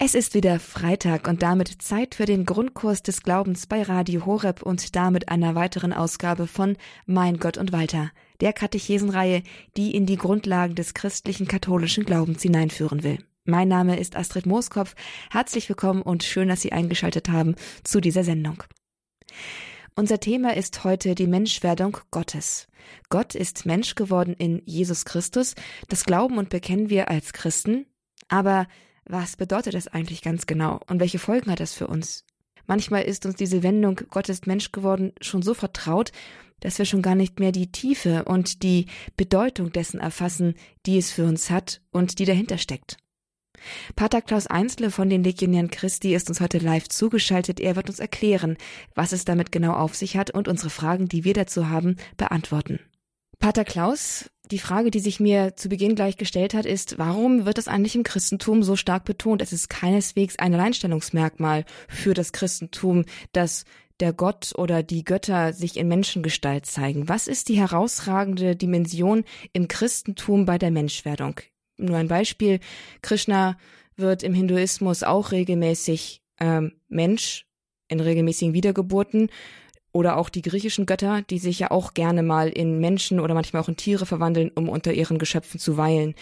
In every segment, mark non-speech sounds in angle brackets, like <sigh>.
Es ist wieder Freitag und damit Zeit für den Grundkurs des Glaubens bei Radio Horeb und damit einer weiteren Ausgabe von Mein Gott und Walter, der Katechesenreihe, die in die Grundlagen des christlichen katholischen Glaubens hineinführen will. Mein Name ist Astrid Mooskopf. Herzlich willkommen und schön, dass Sie eingeschaltet haben zu dieser Sendung. Unser Thema ist heute die Menschwerdung Gottes. Gott ist Mensch geworden in Jesus Christus. Das glauben und bekennen wir als Christen. Aber was bedeutet das eigentlich ganz genau und welche Folgen hat das für uns? Manchmal ist uns diese Wendung Gott ist Mensch geworden schon so vertraut, dass wir schon gar nicht mehr die Tiefe und die Bedeutung dessen erfassen, die es für uns hat und die dahinter steckt. Pater Klaus Einzle von den Legionären Christi ist uns heute live zugeschaltet. Er wird uns erklären, was es damit genau auf sich hat und unsere Fragen, die wir dazu haben, beantworten. Pater Klaus, die Frage, die sich mir zu Beginn gleich gestellt hat, ist, warum wird das eigentlich im Christentum so stark betont? Es ist keineswegs ein Alleinstellungsmerkmal für das Christentum, dass der Gott oder die Götter sich in Menschengestalt zeigen. Was ist die herausragende Dimension im Christentum bei der Menschwerdung? Nur ein Beispiel. Krishna wird im Hinduismus auch regelmäßig ähm, Mensch in regelmäßigen Wiedergeburten oder auch die griechischen Götter, die sich ja auch gerne mal in Menschen oder manchmal auch in Tiere verwandeln, um unter ihren Geschöpfen zu weilen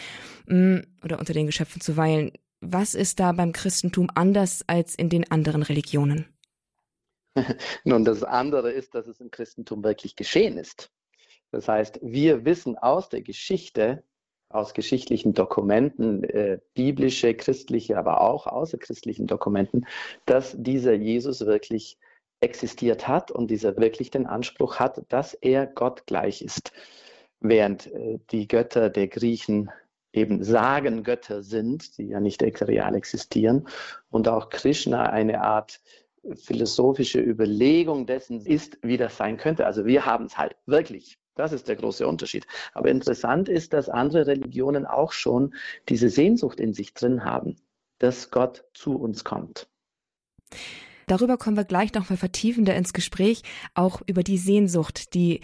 mm, oder unter den Geschöpfen zu weilen. Was ist da beim Christentum anders als in den anderen Religionen? <laughs> Nun, das andere ist, dass es im Christentum wirklich geschehen ist. Das heißt, wir wissen aus der Geschichte, aus geschichtlichen Dokumenten, äh, biblische, christliche, aber auch außerchristlichen Dokumenten, dass dieser Jesus wirklich existiert hat und dieser wirklich den Anspruch hat, dass er Gott gleich ist. Während äh, die Götter der Griechen eben Sagengötter sind, die ja nicht real existieren, und auch Krishna eine Art philosophische Überlegung dessen ist, wie das sein könnte. Also wir haben es halt wirklich. Das ist der große Unterschied. Aber interessant ist, dass andere Religionen auch schon diese Sehnsucht in sich drin haben, dass Gott zu uns kommt. Darüber kommen wir gleich noch mal vertiefender ins Gespräch, auch über die Sehnsucht, die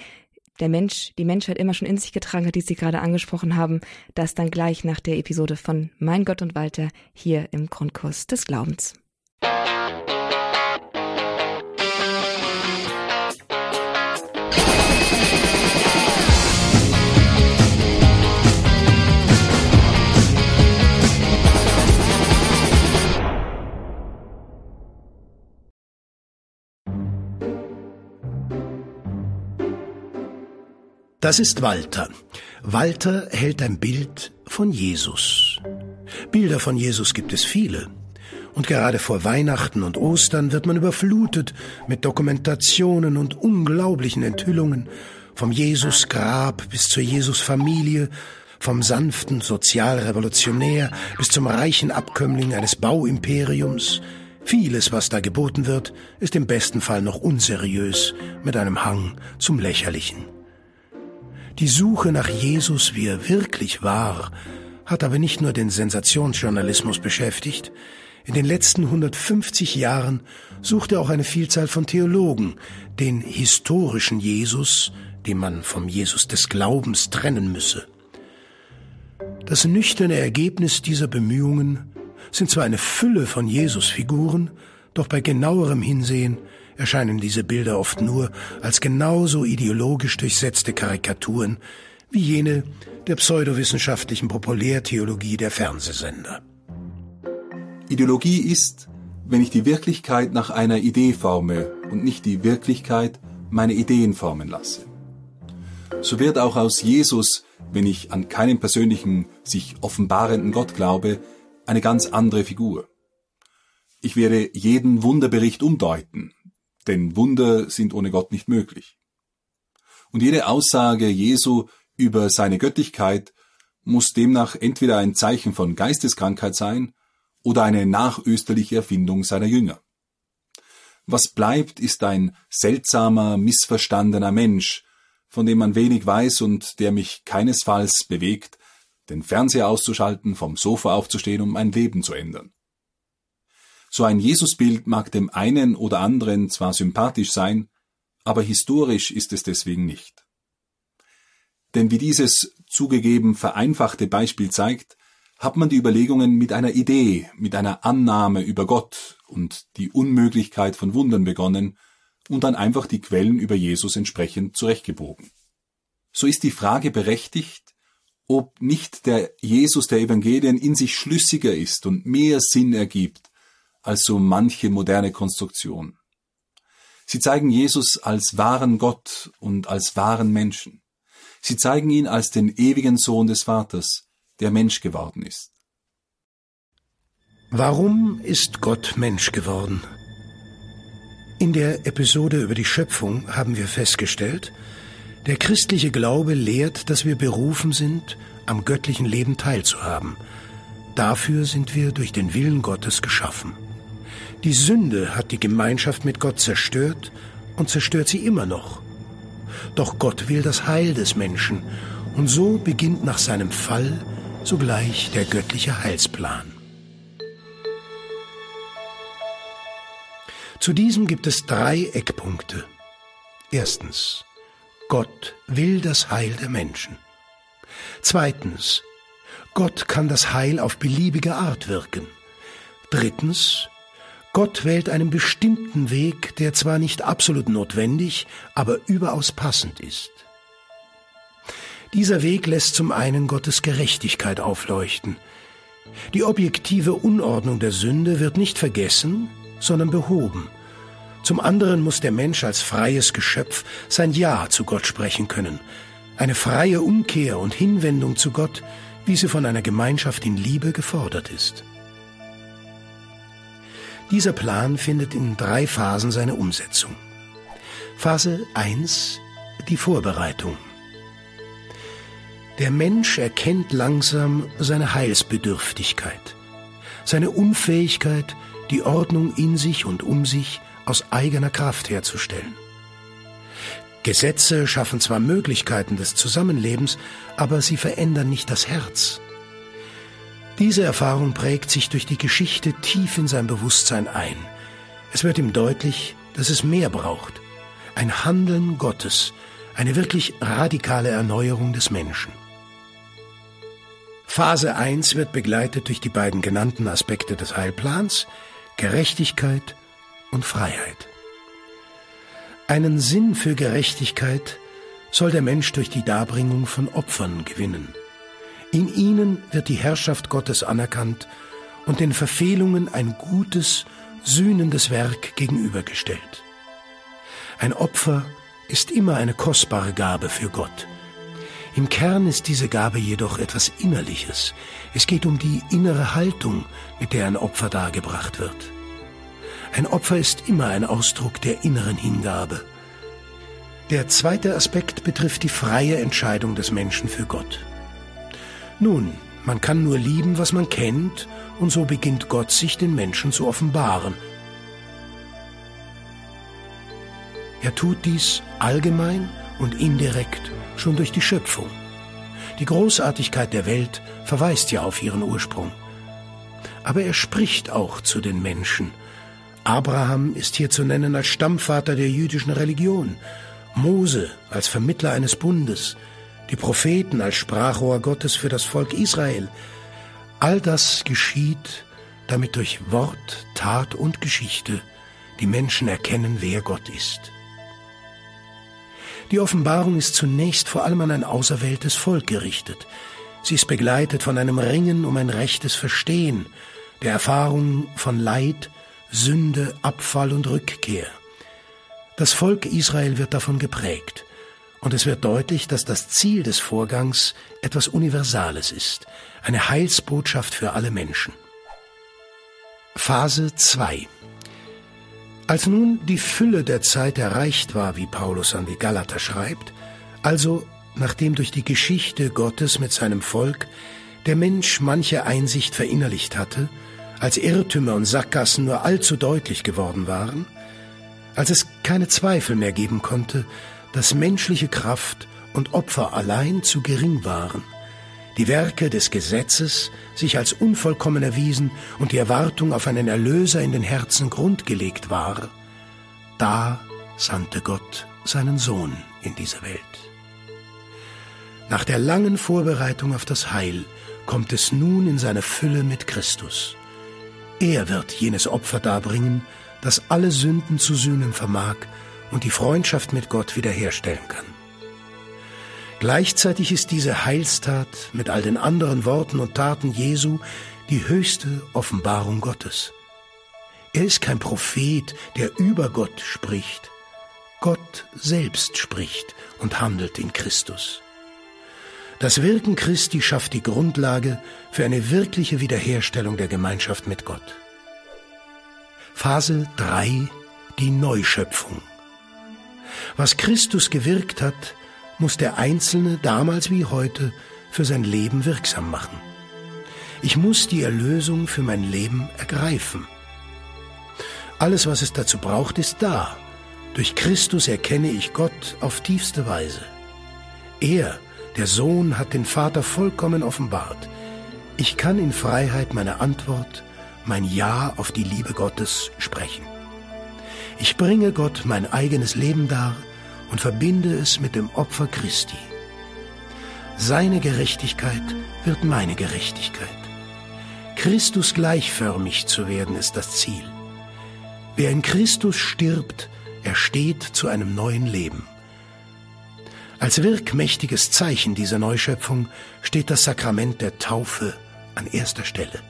der Mensch, die Menschheit immer schon in sich getragen hat, die Sie gerade angesprochen haben, das dann gleich nach der Episode von Mein Gott und Walter hier im Grundkurs des Glaubens. Das ist Walter. Walter hält ein Bild von Jesus. Bilder von Jesus gibt es viele. Und gerade vor Weihnachten und Ostern wird man überflutet mit Dokumentationen und unglaublichen Enthüllungen vom Jesus-Grab bis zur Jesus-Familie, vom sanften Sozialrevolutionär bis zum reichen Abkömmling eines Bauimperiums. Vieles, was da geboten wird, ist im besten Fall noch unseriös mit einem Hang zum Lächerlichen. Die Suche nach Jesus, wie er wirklich war, hat aber nicht nur den Sensationsjournalismus beschäftigt. In den letzten 150 Jahren suchte auch eine Vielzahl von Theologen den historischen Jesus, den man vom Jesus des Glaubens trennen müsse. Das nüchterne Ergebnis dieser Bemühungen sind zwar eine Fülle von Jesusfiguren, doch bei genauerem Hinsehen erscheinen diese Bilder oft nur als genauso ideologisch durchsetzte Karikaturen wie jene der pseudowissenschaftlichen Populärtheologie der Fernsehsender. Ideologie ist, wenn ich die Wirklichkeit nach einer Idee forme und nicht die Wirklichkeit meine Ideen formen lasse. So wird auch aus Jesus, wenn ich an keinen persönlichen, sich offenbarenden Gott glaube, eine ganz andere Figur. Ich werde jeden Wunderbericht umdeuten, denn Wunder sind ohne Gott nicht möglich. Und jede Aussage Jesu über seine Göttlichkeit muss demnach entweder ein Zeichen von Geisteskrankheit sein oder eine nachösterliche Erfindung seiner Jünger. Was bleibt, ist ein seltsamer, missverstandener Mensch, von dem man wenig weiß und der mich keinesfalls bewegt, den Fernseher auszuschalten, vom Sofa aufzustehen, um mein Leben zu ändern. So ein Jesusbild mag dem einen oder anderen zwar sympathisch sein, aber historisch ist es deswegen nicht. Denn wie dieses zugegeben vereinfachte Beispiel zeigt, hat man die Überlegungen mit einer Idee, mit einer Annahme über Gott und die Unmöglichkeit von Wundern begonnen und dann einfach die Quellen über Jesus entsprechend zurechtgebogen. So ist die Frage berechtigt, ob nicht der Jesus der Evangelien in sich schlüssiger ist und mehr Sinn ergibt als so manche moderne Konstruktion. Sie zeigen Jesus als wahren Gott und als wahren Menschen. Sie zeigen ihn als den ewigen Sohn des Vaters, der Mensch geworden ist. Warum ist Gott Mensch geworden? In der Episode über die Schöpfung haben wir festgestellt, der christliche Glaube lehrt, dass wir berufen sind, am göttlichen Leben teilzuhaben. Dafür sind wir durch den Willen Gottes geschaffen. Die Sünde hat die Gemeinschaft mit Gott zerstört und zerstört sie immer noch. Doch Gott will das Heil des Menschen und so beginnt nach seinem Fall sogleich der göttliche Heilsplan. Zu diesem gibt es drei Eckpunkte. Erstens, Gott will das Heil der Menschen. Zweitens, Gott kann das Heil auf beliebige Art wirken. Drittens, Gott wählt einen bestimmten Weg, der zwar nicht absolut notwendig, aber überaus passend ist. Dieser Weg lässt zum einen Gottes Gerechtigkeit aufleuchten. Die objektive Unordnung der Sünde wird nicht vergessen, sondern behoben. Zum anderen muss der Mensch als freies Geschöpf sein Ja zu Gott sprechen können. Eine freie Umkehr und Hinwendung zu Gott, wie sie von einer Gemeinschaft in Liebe gefordert ist. Dieser Plan findet in drei Phasen seine Umsetzung. Phase 1. Die Vorbereitung. Der Mensch erkennt langsam seine Heilsbedürftigkeit, seine Unfähigkeit, die Ordnung in sich und um sich aus eigener Kraft herzustellen. Gesetze schaffen zwar Möglichkeiten des Zusammenlebens, aber sie verändern nicht das Herz. Diese Erfahrung prägt sich durch die Geschichte tief in sein Bewusstsein ein. Es wird ihm deutlich, dass es mehr braucht. Ein Handeln Gottes, eine wirklich radikale Erneuerung des Menschen. Phase 1 wird begleitet durch die beiden genannten Aspekte des Heilplans, Gerechtigkeit und Freiheit. Einen Sinn für Gerechtigkeit soll der Mensch durch die Darbringung von Opfern gewinnen. In ihnen wird die Herrschaft Gottes anerkannt und den Verfehlungen ein gutes, sühnendes Werk gegenübergestellt. Ein Opfer ist immer eine kostbare Gabe für Gott. Im Kern ist diese Gabe jedoch etwas Innerliches. Es geht um die innere Haltung, mit der ein Opfer dargebracht wird. Ein Opfer ist immer ein Ausdruck der inneren Hingabe. Der zweite Aspekt betrifft die freie Entscheidung des Menschen für Gott. Nun, man kann nur lieben, was man kennt, und so beginnt Gott sich den Menschen zu offenbaren. Er tut dies allgemein und indirekt schon durch die Schöpfung. Die Großartigkeit der Welt verweist ja auf ihren Ursprung. Aber er spricht auch zu den Menschen. Abraham ist hier zu nennen als Stammvater der jüdischen Religion, Mose als Vermittler eines Bundes, die Propheten als Sprachrohr Gottes für das Volk Israel. All das geschieht, damit durch Wort, Tat und Geschichte die Menschen erkennen, wer Gott ist. Die Offenbarung ist zunächst vor allem an ein auserwähltes Volk gerichtet. Sie ist begleitet von einem Ringen um ein rechtes Verstehen, der Erfahrung von Leid, Sünde, Abfall und Rückkehr. Das Volk Israel wird davon geprägt. Und es wird deutlich, dass das Ziel des Vorgangs etwas Universales ist, eine Heilsbotschaft für alle Menschen. Phase 2 Als nun die Fülle der Zeit erreicht war, wie Paulus an die Galater schreibt, also nachdem durch die Geschichte Gottes mit seinem Volk der Mensch manche Einsicht verinnerlicht hatte, als Irrtümer und Sackgassen nur allzu deutlich geworden waren, als es keine Zweifel mehr geben konnte, dass menschliche Kraft und Opfer allein zu gering waren, die Werke des Gesetzes sich als unvollkommen erwiesen und die Erwartung auf einen Erlöser in den Herzen grundgelegt war, da sandte Gott seinen Sohn in diese Welt. Nach der langen Vorbereitung auf das Heil kommt es nun in seine Fülle mit Christus. Er wird jenes Opfer darbringen, das alle Sünden zu sühnen vermag und die Freundschaft mit Gott wiederherstellen kann. Gleichzeitig ist diese Heilstat mit all den anderen Worten und Taten Jesu die höchste Offenbarung Gottes. Er ist kein Prophet, der über Gott spricht. Gott selbst spricht und handelt in Christus. Das Wirken Christi schafft die Grundlage für eine wirkliche Wiederherstellung der Gemeinschaft mit Gott. Phase 3 Die Neuschöpfung. Was Christus gewirkt hat, muss der Einzelne damals wie heute für sein Leben wirksam machen. Ich muss die Erlösung für mein Leben ergreifen. Alles, was es dazu braucht, ist da. Durch Christus erkenne ich Gott auf tiefste Weise. Er, der Sohn, hat den Vater vollkommen offenbart. Ich kann in Freiheit meine Antwort, mein Ja auf die Liebe Gottes sprechen. Ich bringe Gott mein eigenes Leben dar, und verbinde es mit dem Opfer Christi. Seine Gerechtigkeit wird meine Gerechtigkeit. Christus gleichförmig zu werden ist das Ziel. Wer in Christus stirbt, ersteht zu einem neuen Leben. Als wirkmächtiges Zeichen dieser Neuschöpfung steht das Sakrament der Taufe an erster Stelle.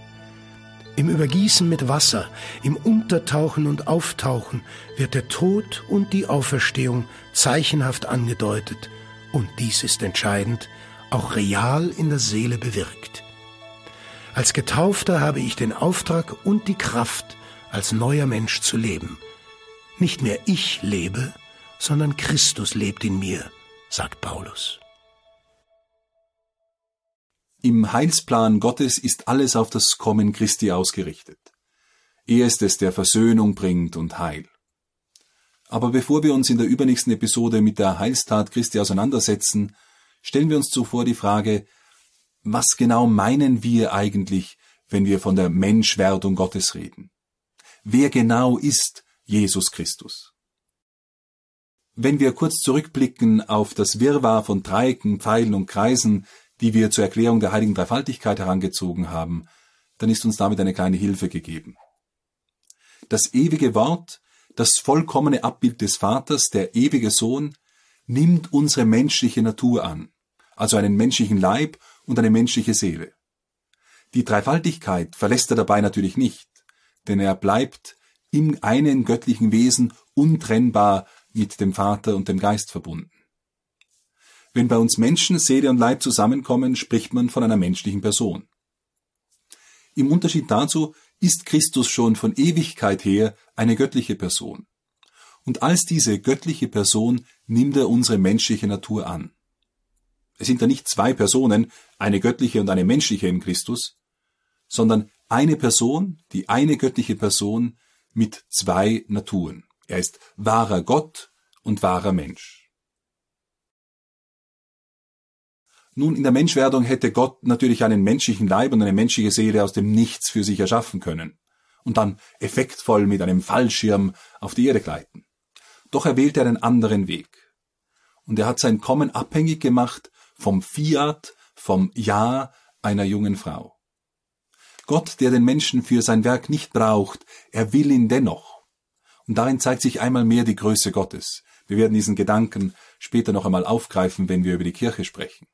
Im Übergießen mit Wasser, im Untertauchen und Auftauchen wird der Tod und die Auferstehung zeichenhaft angedeutet und dies ist entscheidend, auch real in der Seele bewirkt. Als Getaufter habe ich den Auftrag und die Kraft, als neuer Mensch zu leben. Nicht mehr ich lebe, sondern Christus lebt in mir, sagt Paulus. Im Heilsplan Gottes ist alles auf das Kommen Christi ausgerichtet. Er ist es, der Versöhnung bringt und Heil. Aber bevor wir uns in der übernächsten Episode mit der Heilstat Christi auseinandersetzen, stellen wir uns zuvor die Frage, was genau meinen wir eigentlich, wenn wir von der Menschwerdung Gottes reden? Wer genau ist Jesus Christus? Wenn wir kurz zurückblicken auf das Wirrwarr von Dreiecken, Pfeilen und Kreisen, die wir zur Erklärung der heiligen Dreifaltigkeit herangezogen haben, dann ist uns damit eine kleine Hilfe gegeben. Das ewige Wort, das vollkommene Abbild des Vaters, der ewige Sohn, nimmt unsere menschliche Natur an, also einen menschlichen Leib und eine menschliche Seele. Die Dreifaltigkeit verlässt er dabei natürlich nicht, denn er bleibt im einen göttlichen Wesen untrennbar mit dem Vater und dem Geist verbunden. Wenn bei uns Menschen, Seele und Leib zusammenkommen, spricht man von einer menschlichen Person. Im Unterschied dazu ist Christus schon von Ewigkeit her eine göttliche Person. Und als diese göttliche Person nimmt er unsere menschliche Natur an. Es sind da nicht zwei Personen, eine göttliche und eine menschliche in Christus, sondern eine Person, die eine göttliche Person mit zwei Naturen. Er ist wahrer Gott und wahrer Mensch. Nun, in der Menschwerdung hätte Gott natürlich einen menschlichen Leib und eine menschliche Seele aus dem Nichts für sich erschaffen können und dann effektvoll mit einem Fallschirm auf die Erde gleiten. Doch er wählte einen anderen Weg. Und er hat sein Kommen abhängig gemacht vom Fiat, vom Ja einer jungen Frau. Gott, der den Menschen für sein Werk nicht braucht, er will ihn dennoch. Und darin zeigt sich einmal mehr die Größe Gottes. Wir werden diesen Gedanken später noch einmal aufgreifen, wenn wir über die Kirche sprechen.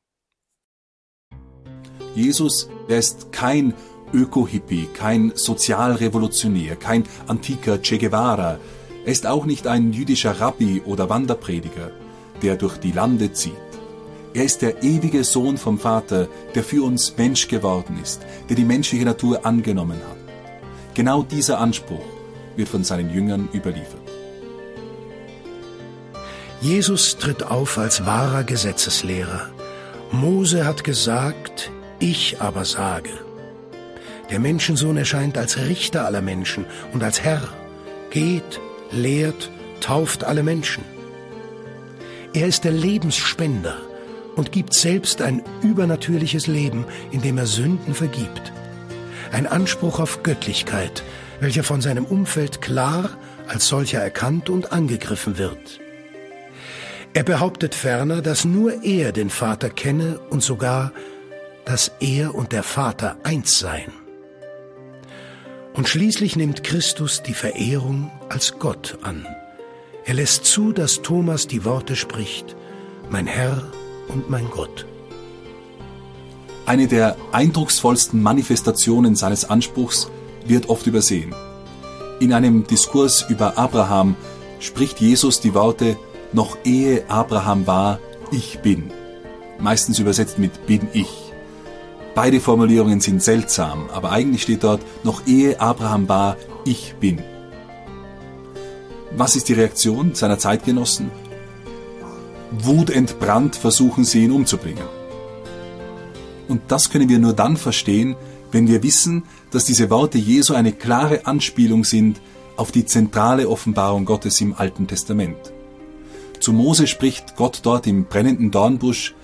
Jesus, er ist kein Öko-Hippie, kein Sozialrevolutionär, kein antiker Che Guevara. Er ist auch nicht ein jüdischer Rabbi oder Wanderprediger, der durch die Lande zieht. Er ist der ewige Sohn vom Vater, der für uns Mensch geworden ist, der die menschliche Natur angenommen hat. Genau dieser Anspruch wird von seinen Jüngern überliefert. Jesus tritt auf als wahrer Gesetzeslehrer. Mose hat gesagt, ich aber sage, der Menschensohn erscheint als Richter aller Menschen und als Herr, geht, lehrt, tauft alle Menschen. Er ist der Lebensspender und gibt selbst ein übernatürliches Leben, indem er Sünden vergibt. Ein Anspruch auf Göttlichkeit, welcher von seinem Umfeld klar als solcher erkannt und angegriffen wird. Er behauptet ferner, dass nur er den Vater kenne und sogar dass er und der Vater eins seien. Und schließlich nimmt Christus die Verehrung als Gott an. Er lässt zu, dass Thomas die Worte spricht, mein Herr und mein Gott. Eine der eindrucksvollsten Manifestationen seines Anspruchs wird oft übersehen. In einem Diskurs über Abraham spricht Jesus die Worte, noch ehe Abraham war, ich bin. Meistens übersetzt mit bin ich. Beide Formulierungen sind seltsam, aber eigentlich steht dort, noch ehe Abraham war, ich bin. Was ist die Reaktion seiner Zeitgenossen? Wutentbrannt versuchen sie ihn umzubringen. Und das können wir nur dann verstehen, wenn wir wissen, dass diese Worte Jesu eine klare Anspielung sind auf die zentrale Offenbarung Gottes im Alten Testament. Zu Mose spricht Gott dort im brennenden Dornbusch,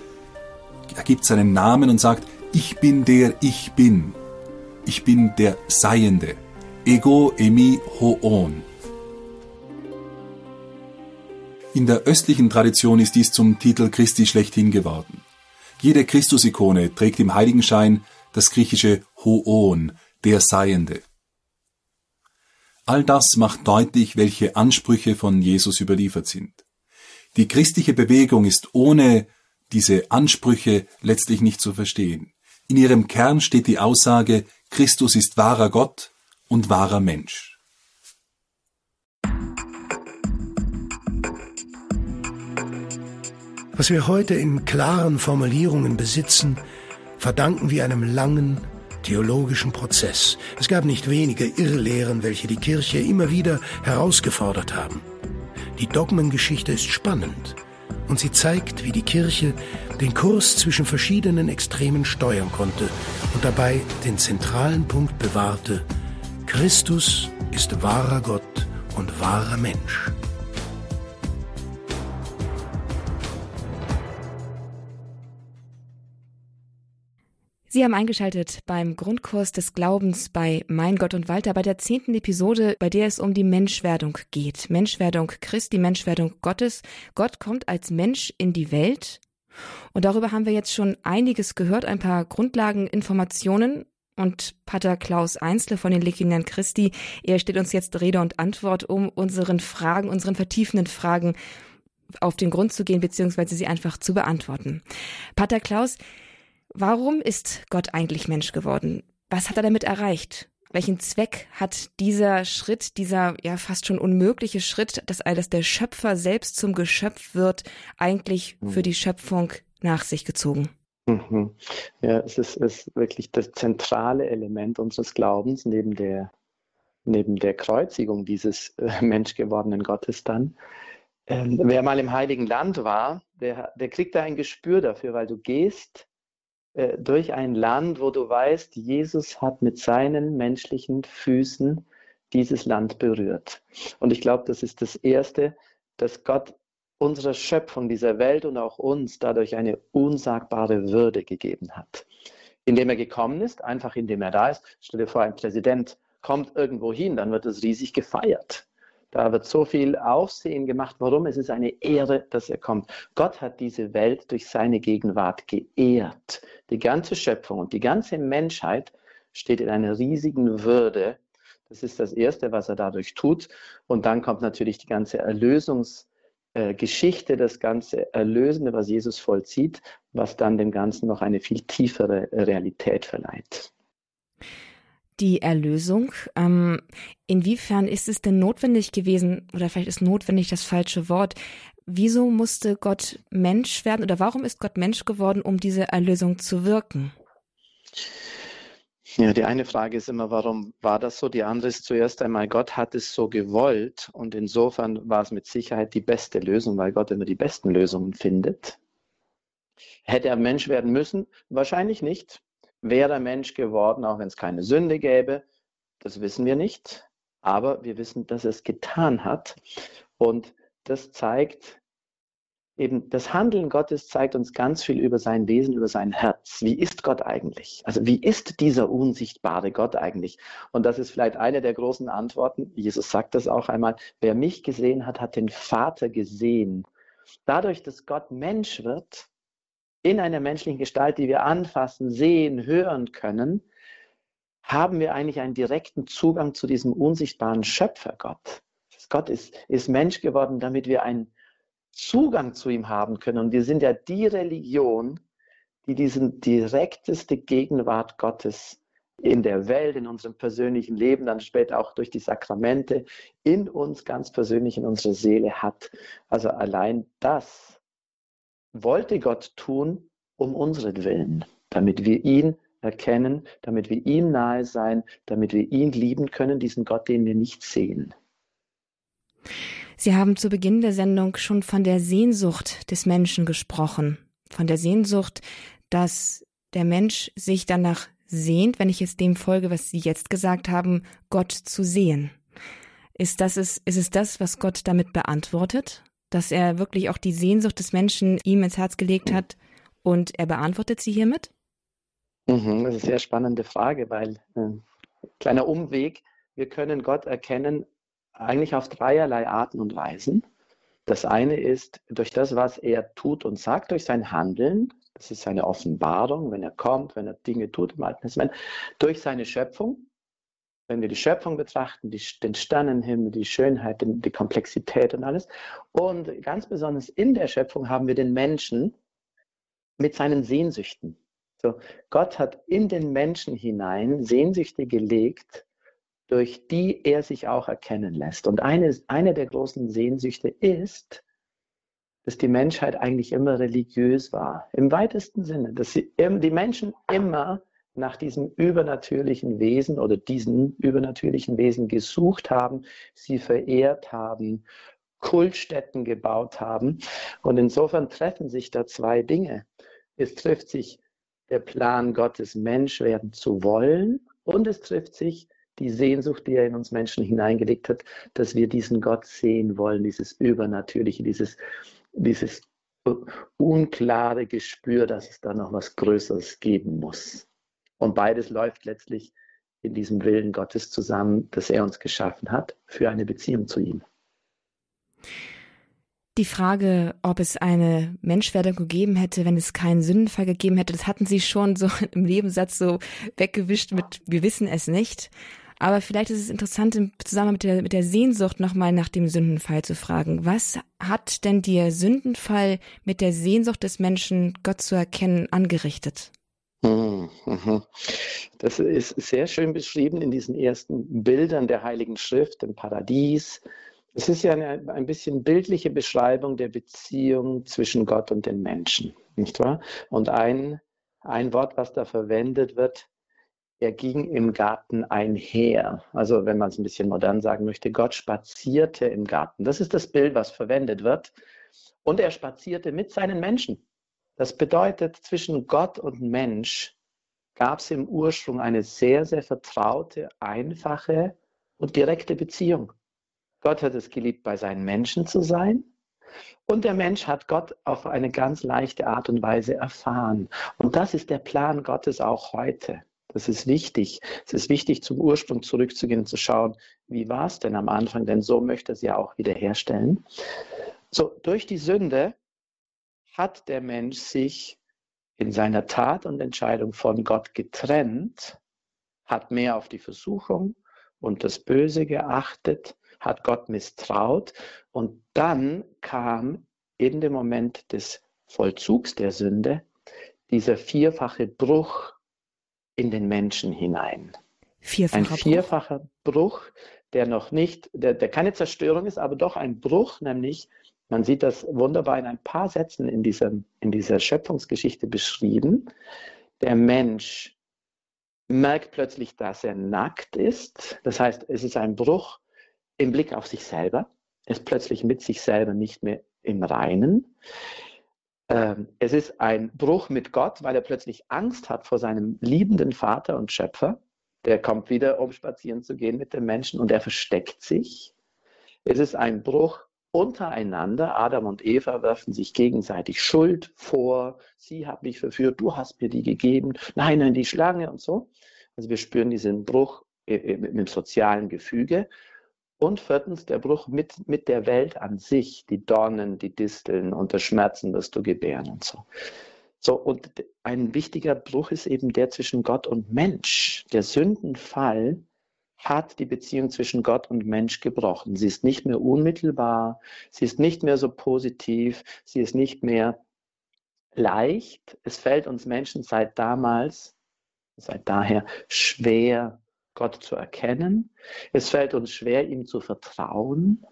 er gibt seinen Namen und sagt, ich bin der Ich bin. Ich bin der Seiende. Ego emi hoon. In der östlichen Tradition ist dies zum Titel Christi schlechthin geworden. Jede Christusikone trägt im Heiligenschein das griechische Hoon, der Seiende. All das macht deutlich, welche Ansprüche von Jesus überliefert sind. Die christliche Bewegung ist ohne diese Ansprüche letztlich nicht zu verstehen. In ihrem Kern steht die Aussage, Christus ist wahrer Gott und wahrer Mensch. Was wir heute in klaren Formulierungen besitzen, verdanken wir einem langen theologischen Prozess. Es gab nicht wenige Irrlehren, welche die Kirche immer wieder herausgefordert haben. Die Dogmengeschichte ist spannend und sie zeigt, wie die Kirche den Kurs zwischen verschiedenen Extremen steuern konnte und dabei den zentralen Punkt bewahrte, Christus ist wahrer Gott und wahrer Mensch. Sie haben eingeschaltet beim Grundkurs des Glaubens bei Mein Gott und Walter bei der zehnten Episode, bei der es um die Menschwerdung geht. Menschwerdung Christi, Menschwerdung Gottes. Gott kommt als Mensch in die Welt. Und darüber haben wir jetzt schon einiges gehört, ein paar Grundlageninformationen. Und Pater Klaus Einzle von den Legionären Christi, er steht uns jetzt Rede und Antwort, um unseren Fragen, unseren vertiefenden Fragen auf den Grund zu gehen, beziehungsweise sie einfach zu beantworten. Pater Klaus, Warum ist Gott eigentlich Mensch geworden? Was hat er damit erreicht? Welchen Zweck hat dieser Schritt, dieser ja fast schon unmögliche Schritt, dass, dass der Schöpfer selbst zum Geschöpf wird, eigentlich für die Schöpfung nach sich gezogen? Mhm. Ja, es ist, ist wirklich das zentrale Element unseres Glaubens neben der, neben der Kreuzigung dieses äh, menschgewordenen Gottes dann. Ähm, wer mal im Heiligen Land war, der, der kriegt da ein Gespür dafür, weil du gehst äh, durch ein Land, wo du weißt, Jesus hat mit seinen menschlichen Füßen dieses Land berührt. Und ich glaube, das ist das Erste, dass Gott unserer Schöpfung, dieser Welt und auch uns dadurch eine unsagbare Würde gegeben hat. Indem er gekommen ist, einfach indem er da ist. Stell dir vor, ein Präsident kommt irgendwo hin, dann wird es riesig gefeiert. Da wird so viel Aufsehen gemacht. Warum? Es ist eine Ehre, dass er kommt. Gott hat diese Welt durch seine Gegenwart geehrt. Die ganze Schöpfung und die ganze Menschheit steht in einer riesigen Würde. Das ist das Erste, was er dadurch tut. Und dann kommt natürlich die ganze Erlösungsgeschichte, das ganze Erlösende, was Jesus vollzieht, was dann dem Ganzen noch eine viel tiefere Realität verleiht die Erlösung. Ähm, inwiefern ist es denn notwendig gewesen, oder vielleicht ist notwendig das falsche Wort, wieso musste Gott Mensch werden oder warum ist Gott Mensch geworden, um diese Erlösung zu wirken? Ja, die eine Frage ist immer, warum war das so? Die andere ist zuerst einmal, Gott hat es so gewollt und insofern war es mit Sicherheit die beste Lösung, weil Gott immer die besten Lösungen findet. Hätte er Mensch werden müssen? Wahrscheinlich nicht wäre Mensch geworden, auch wenn es keine Sünde gäbe. Das wissen wir nicht, aber wir wissen, dass er es getan hat. Und das zeigt eben, das Handeln Gottes zeigt uns ganz viel über sein Wesen, über sein Herz. Wie ist Gott eigentlich? Also wie ist dieser unsichtbare Gott eigentlich? Und das ist vielleicht eine der großen Antworten. Jesus sagt das auch einmal. Wer mich gesehen hat, hat den Vater gesehen. Dadurch, dass Gott Mensch wird, in einer menschlichen Gestalt, die wir anfassen, sehen, hören können, haben wir eigentlich einen direkten Zugang zu diesem unsichtbaren Schöpfergott. Gott ist, ist Mensch geworden, damit wir einen Zugang zu ihm haben können. Und wir sind ja die Religion, die diesen direkteste Gegenwart Gottes in der Welt, in unserem persönlichen Leben, dann später auch durch die Sakramente, in uns ganz persönlich, in unserer Seele hat. Also allein das wollte Gott tun, um unseren Willen, damit wir ihn erkennen, damit wir ihm nahe sein, damit wir ihn lieben können, diesen Gott, den wir nicht sehen. Sie haben zu Beginn der Sendung schon von der Sehnsucht des Menschen gesprochen, von der Sehnsucht, dass der Mensch sich danach sehnt, wenn ich jetzt dem folge, was Sie jetzt gesagt haben, Gott zu sehen. Ist, das ist, ist es das, was Gott damit beantwortet? Dass er wirklich auch die Sehnsucht des Menschen ihm ins Herz gelegt hat und er beantwortet sie hiermit? Mhm, das ist eine sehr spannende Frage, weil äh, kleiner Umweg, wir können Gott erkennen eigentlich auf dreierlei Arten und Weisen. Das eine ist durch das, was er tut und sagt, durch sein Handeln. Das ist seine Offenbarung, wenn er kommt, wenn er Dinge tut im Alten Testament. Durch seine Schöpfung. Wenn wir die Schöpfung betrachten, die, den Sternenhimmel, die Schönheit, die, die Komplexität und alles. Und ganz besonders in der Schöpfung haben wir den Menschen mit seinen Sehnsüchten. So, Gott hat in den Menschen hinein Sehnsüchte gelegt, durch die er sich auch erkennen lässt. Und eine, eine der großen Sehnsüchte ist, dass die Menschheit eigentlich immer religiös war, im weitesten Sinne, dass sie, die Menschen immer nach diesem übernatürlichen Wesen oder diesen übernatürlichen Wesen gesucht haben, sie verehrt haben, Kultstätten gebaut haben. Und insofern treffen sich da zwei Dinge. Es trifft sich der Plan Gottes, Mensch werden zu wollen, und es trifft sich die Sehnsucht, die er in uns Menschen hineingelegt hat, dass wir diesen Gott sehen wollen, dieses Übernatürliche, dieses, dieses unklare Gespür, dass es da noch was Größeres geben muss. Und beides läuft letztlich in diesem Willen Gottes zusammen, dass er uns geschaffen hat, für eine Beziehung zu ihm. Die Frage, ob es eine Menschwerdung gegeben hätte, wenn es keinen Sündenfall gegeben hätte, das hatten Sie schon so <laughs> im Nebensatz so weggewischt mit, wir wissen es nicht. Aber vielleicht ist es interessant, im Zusammenhang mit der, mit der Sehnsucht nochmal nach dem Sündenfall zu fragen. Was hat denn der Sündenfall mit der Sehnsucht des Menschen, Gott zu erkennen, angerichtet? Mhm, mhm. Das ist sehr schön beschrieben in diesen ersten Bildern der Heiligen Schrift, im Paradies. Es ist ja eine ein bisschen bildliche Beschreibung der Beziehung zwischen Gott und den Menschen, nicht wahr? Und ein, ein Wort, was da verwendet wird, er ging im Garten einher. Also wenn man es ein bisschen modern sagen möchte, Gott spazierte im Garten. Das ist das Bild, was verwendet wird. Und er spazierte mit seinen Menschen. Das bedeutet, zwischen Gott und Mensch gab es im Ursprung eine sehr, sehr vertraute, einfache und direkte Beziehung. Gott hat es geliebt, bei seinen Menschen zu sein. Und der Mensch hat Gott auf eine ganz leichte Art und Weise erfahren. Und das ist der Plan Gottes auch heute. Das ist wichtig. Es ist wichtig, zum Ursprung zurückzugehen und zu schauen, wie war es denn am Anfang, denn so möchte er es ja auch wiederherstellen. So, durch die Sünde hat der Mensch sich in seiner Tat und Entscheidung von Gott getrennt, hat mehr auf die Versuchung und das Böse geachtet, hat Gott misstraut und dann kam in dem Moment des Vollzugs der Sünde dieser vierfache Bruch in den Menschen hinein. Vierfacher ein vierfacher Bruch. Bruch, der noch nicht, der, der keine Zerstörung ist, aber doch ein Bruch, nämlich, man sieht das wunderbar in ein paar Sätzen in dieser, in dieser Schöpfungsgeschichte beschrieben. Der Mensch merkt plötzlich, dass er nackt ist. Das heißt, es ist ein Bruch im Blick auf sich selber. Er ist plötzlich mit sich selber nicht mehr im Reinen. Ähm, es ist ein Bruch mit Gott, weil er plötzlich Angst hat vor seinem liebenden Vater und Schöpfer. Der kommt wieder, um spazieren zu gehen mit dem Menschen und er versteckt sich. Es ist ein Bruch untereinander. Adam und Eva werfen sich gegenseitig Schuld vor. Sie hat mich verführt, du hast mir die gegeben. Nein, nein, die Schlange und so. Also wir spüren diesen Bruch im sozialen Gefüge. Und viertens der Bruch mit, mit der Welt an sich, die Dornen, die Disteln und das Schmerzen, das du gebären und so. So, und ein wichtiger Bruch ist eben der zwischen Gott und Mensch. Der Sündenfall hat die Beziehung zwischen Gott und Mensch gebrochen. Sie ist nicht mehr unmittelbar, sie ist nicht mehr so positiv, sie ist nicht mehr leicht. Es fällt uns Menschen seit damals, seit daher schwer, Gott zu erkennen. Es fällt uns schwer, ihm zu vertrauen.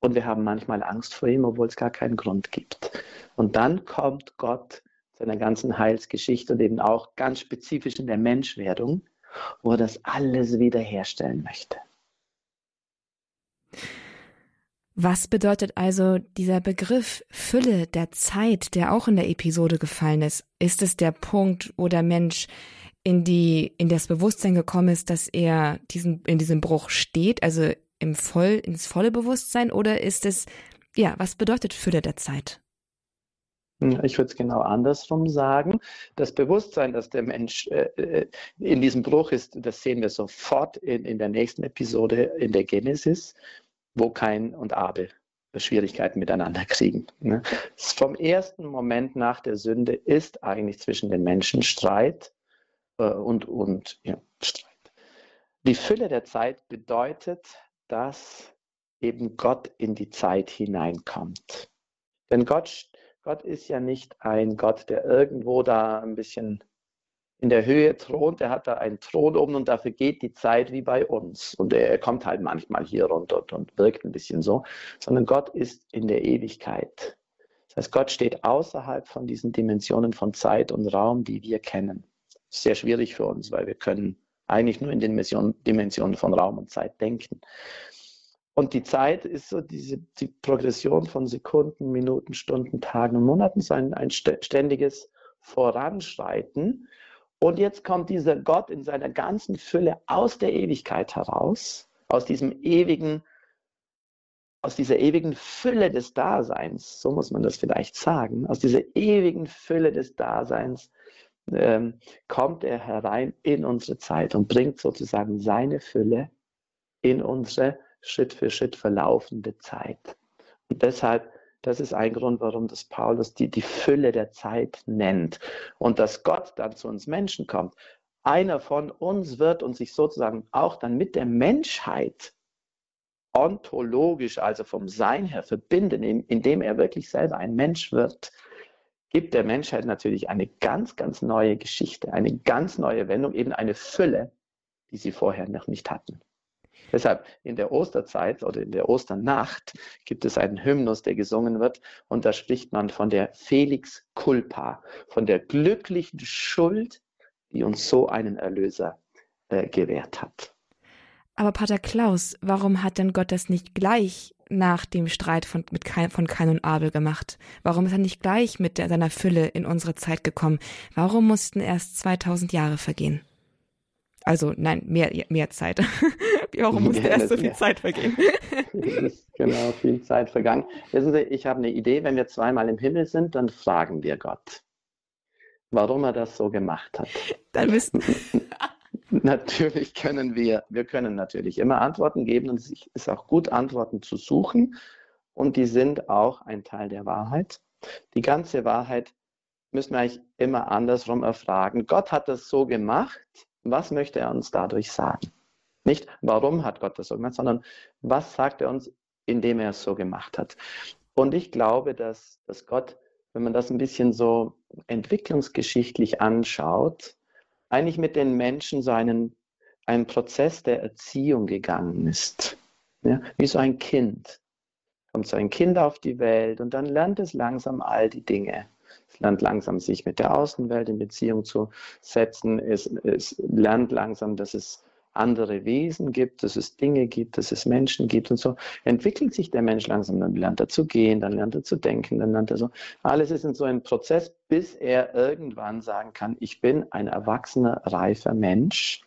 Und wir haben manchmal Angst vor ihm, obwohl es gar keinen Grund gibt. Und dann kommt Gott seiner ganzen Heilsgeschichte und eben auch ganz spezifisch in der Menschwerdung, wo er das alles wiederherstellen möchte. Was bedeutet also dieser Begriff Fülle der Zeit, der auch in der Episode gefallen ist? Ist es der Punkt, wo der Mensch in die, in das Bewusstsein gekommen ist, dass er diesen, in diesem Bruch steht, also im voll, ins volle Bewusstsein, oder ist es, ja, was bedeutet Fülle der Zeit? Ich würde es genau andersrum sagen. Das Bewusstsein, dass der Mensch äh, äh, in diesem Bruch ist, das sehen wir sofort in, in der nächsten Episode in der Genesis, wo Kain und Abel Schwierigkeiten miteinander kriegen. Ne? Vom ersten Moment nach der Sünde ist eigentlich zwischen den Menschen Streit äh, und, und ja, Streit. Die Fülle der Zeit bedeutet, dass eben Gott in die Zeit hineinkommt. Denn Gott Gott ist ja nicht ein Gott, der irgendwo da ein bisschen in der Höhe thront. Er hat da einen Thron oben und dafür geht die Zeit wie bei uns. Und er kommt halt manchmal hier runter und wirkt ein bisschen so. Sondern Gott ist in der Ewigkeit. Das heißt, Gott steht außerhalb von diesen Dimensionen von Zeit und Raum, die wir kennen. Sehr schwierig für uns, weil wir können eigentlich nur in den Dimensionen von Raum und Zeit denken. Und die Zeit ist so diese die Progression von Sekunden, Minuten, Stunden, Tagen und Monaten, so ein, ein ständiges Voranschreiten. Und jetzt kommt dieser Gott in seiner ganzen Fülle aus der Ewigkeit heraus, aus diesem ewigen, aus dieser ewigen Fülle des Daseins, so muss man das vielleicht sagen, aus dieser ewigen Fülle des Daseins ähm, kommt er herein in unsere Zeit und bringt sozusagen seine Fülle in unsere Schritt für Schritt verlaufende Zeit. Und deshalb, das ist ein Grund, warum das Paulus die, die Fülle der Zeit nennt. Und dass Gott dann zu uns Menschen kommt. Einer von uns wird und sich sozusagen auch dann mit der Menschheit ontologisch, also vom Sein her verbinden, indem er wirklich selber ein Mensch wird, gibt der Menschheit natürlich eine ganz, ganz neue Geschichte, eine ganz neue Wendung, eben eine Fülle, die sie vorher noch nicht hatten. Deshalb in der Osterzeit oder in der Osternacht gibt es einen Hymnus, der gesungen wird und da spricht man von der Felix Culpa, von der glücklichen Schuld, die uns so einen Erlöser äh, gewährt hat. Aber Pater Klaus, warum hat denn Gott das nicht gleich nach dem Streit von, mit Kain, von Kain und Abel gemacht? Warum ist er nicht gleich mit der, seiner Fülle in unsere Zeit gekommen? Warum mussten erst 2000 Jahre vergehen? Also nein, mehr, mehr Zeit. <laughs> Warum musste ja, erst so viel ja. Zeit vergehen? <laughs> genau, viel Zeit vergangen. Wissen Sie, ich habe eine Idee, wenn wir zweimal im Himmel sind, dann fragen wir Gott, warum er das so gemacht hat. <laughs> Dann müssen. natürlich können wir, wir können natürlich immer Antworten geben und es ist auch gut, Antworten zu suchen. Und die sind auch ein Teil der Wahrheit. Die ganze Wahrheit müssen wir eigentlich immer andersrum erfragen. Gott hat das so gemacht. Was möchte er uns dadurch sagen? Nicht, warum hat Gott das so gemacht, sondern was sagt er uns, indem er es so gemacht hat. Und ich glaube, dass, dass Gott, wenn man das ein bisschen so entwicklungsgeschichtlich anschaut, eigentlich mit den Menschen so einen, einen Prozess der Erziehung gegangen ist. Ja, wie so ein Kind. Kommt so ein Kind auf die Welt und dann lernt es langsam all die Dinge. Es lernt langsam, sich mit der Außenwelt in Beziehung zu setzen. Es, es lernt langsam, dass es andere Wesen gibt, dass es Dinge gibt, dass es Menschen gibt und so entwickelt sich der Mensch langsam. Dann lernt er zu gehen, dann lernt er zu denken, dann lernt er so. Alles ist in so einem Prozess, bis er irgendwann sagen kann, ich bin ein erwachsener, reifer Mensch.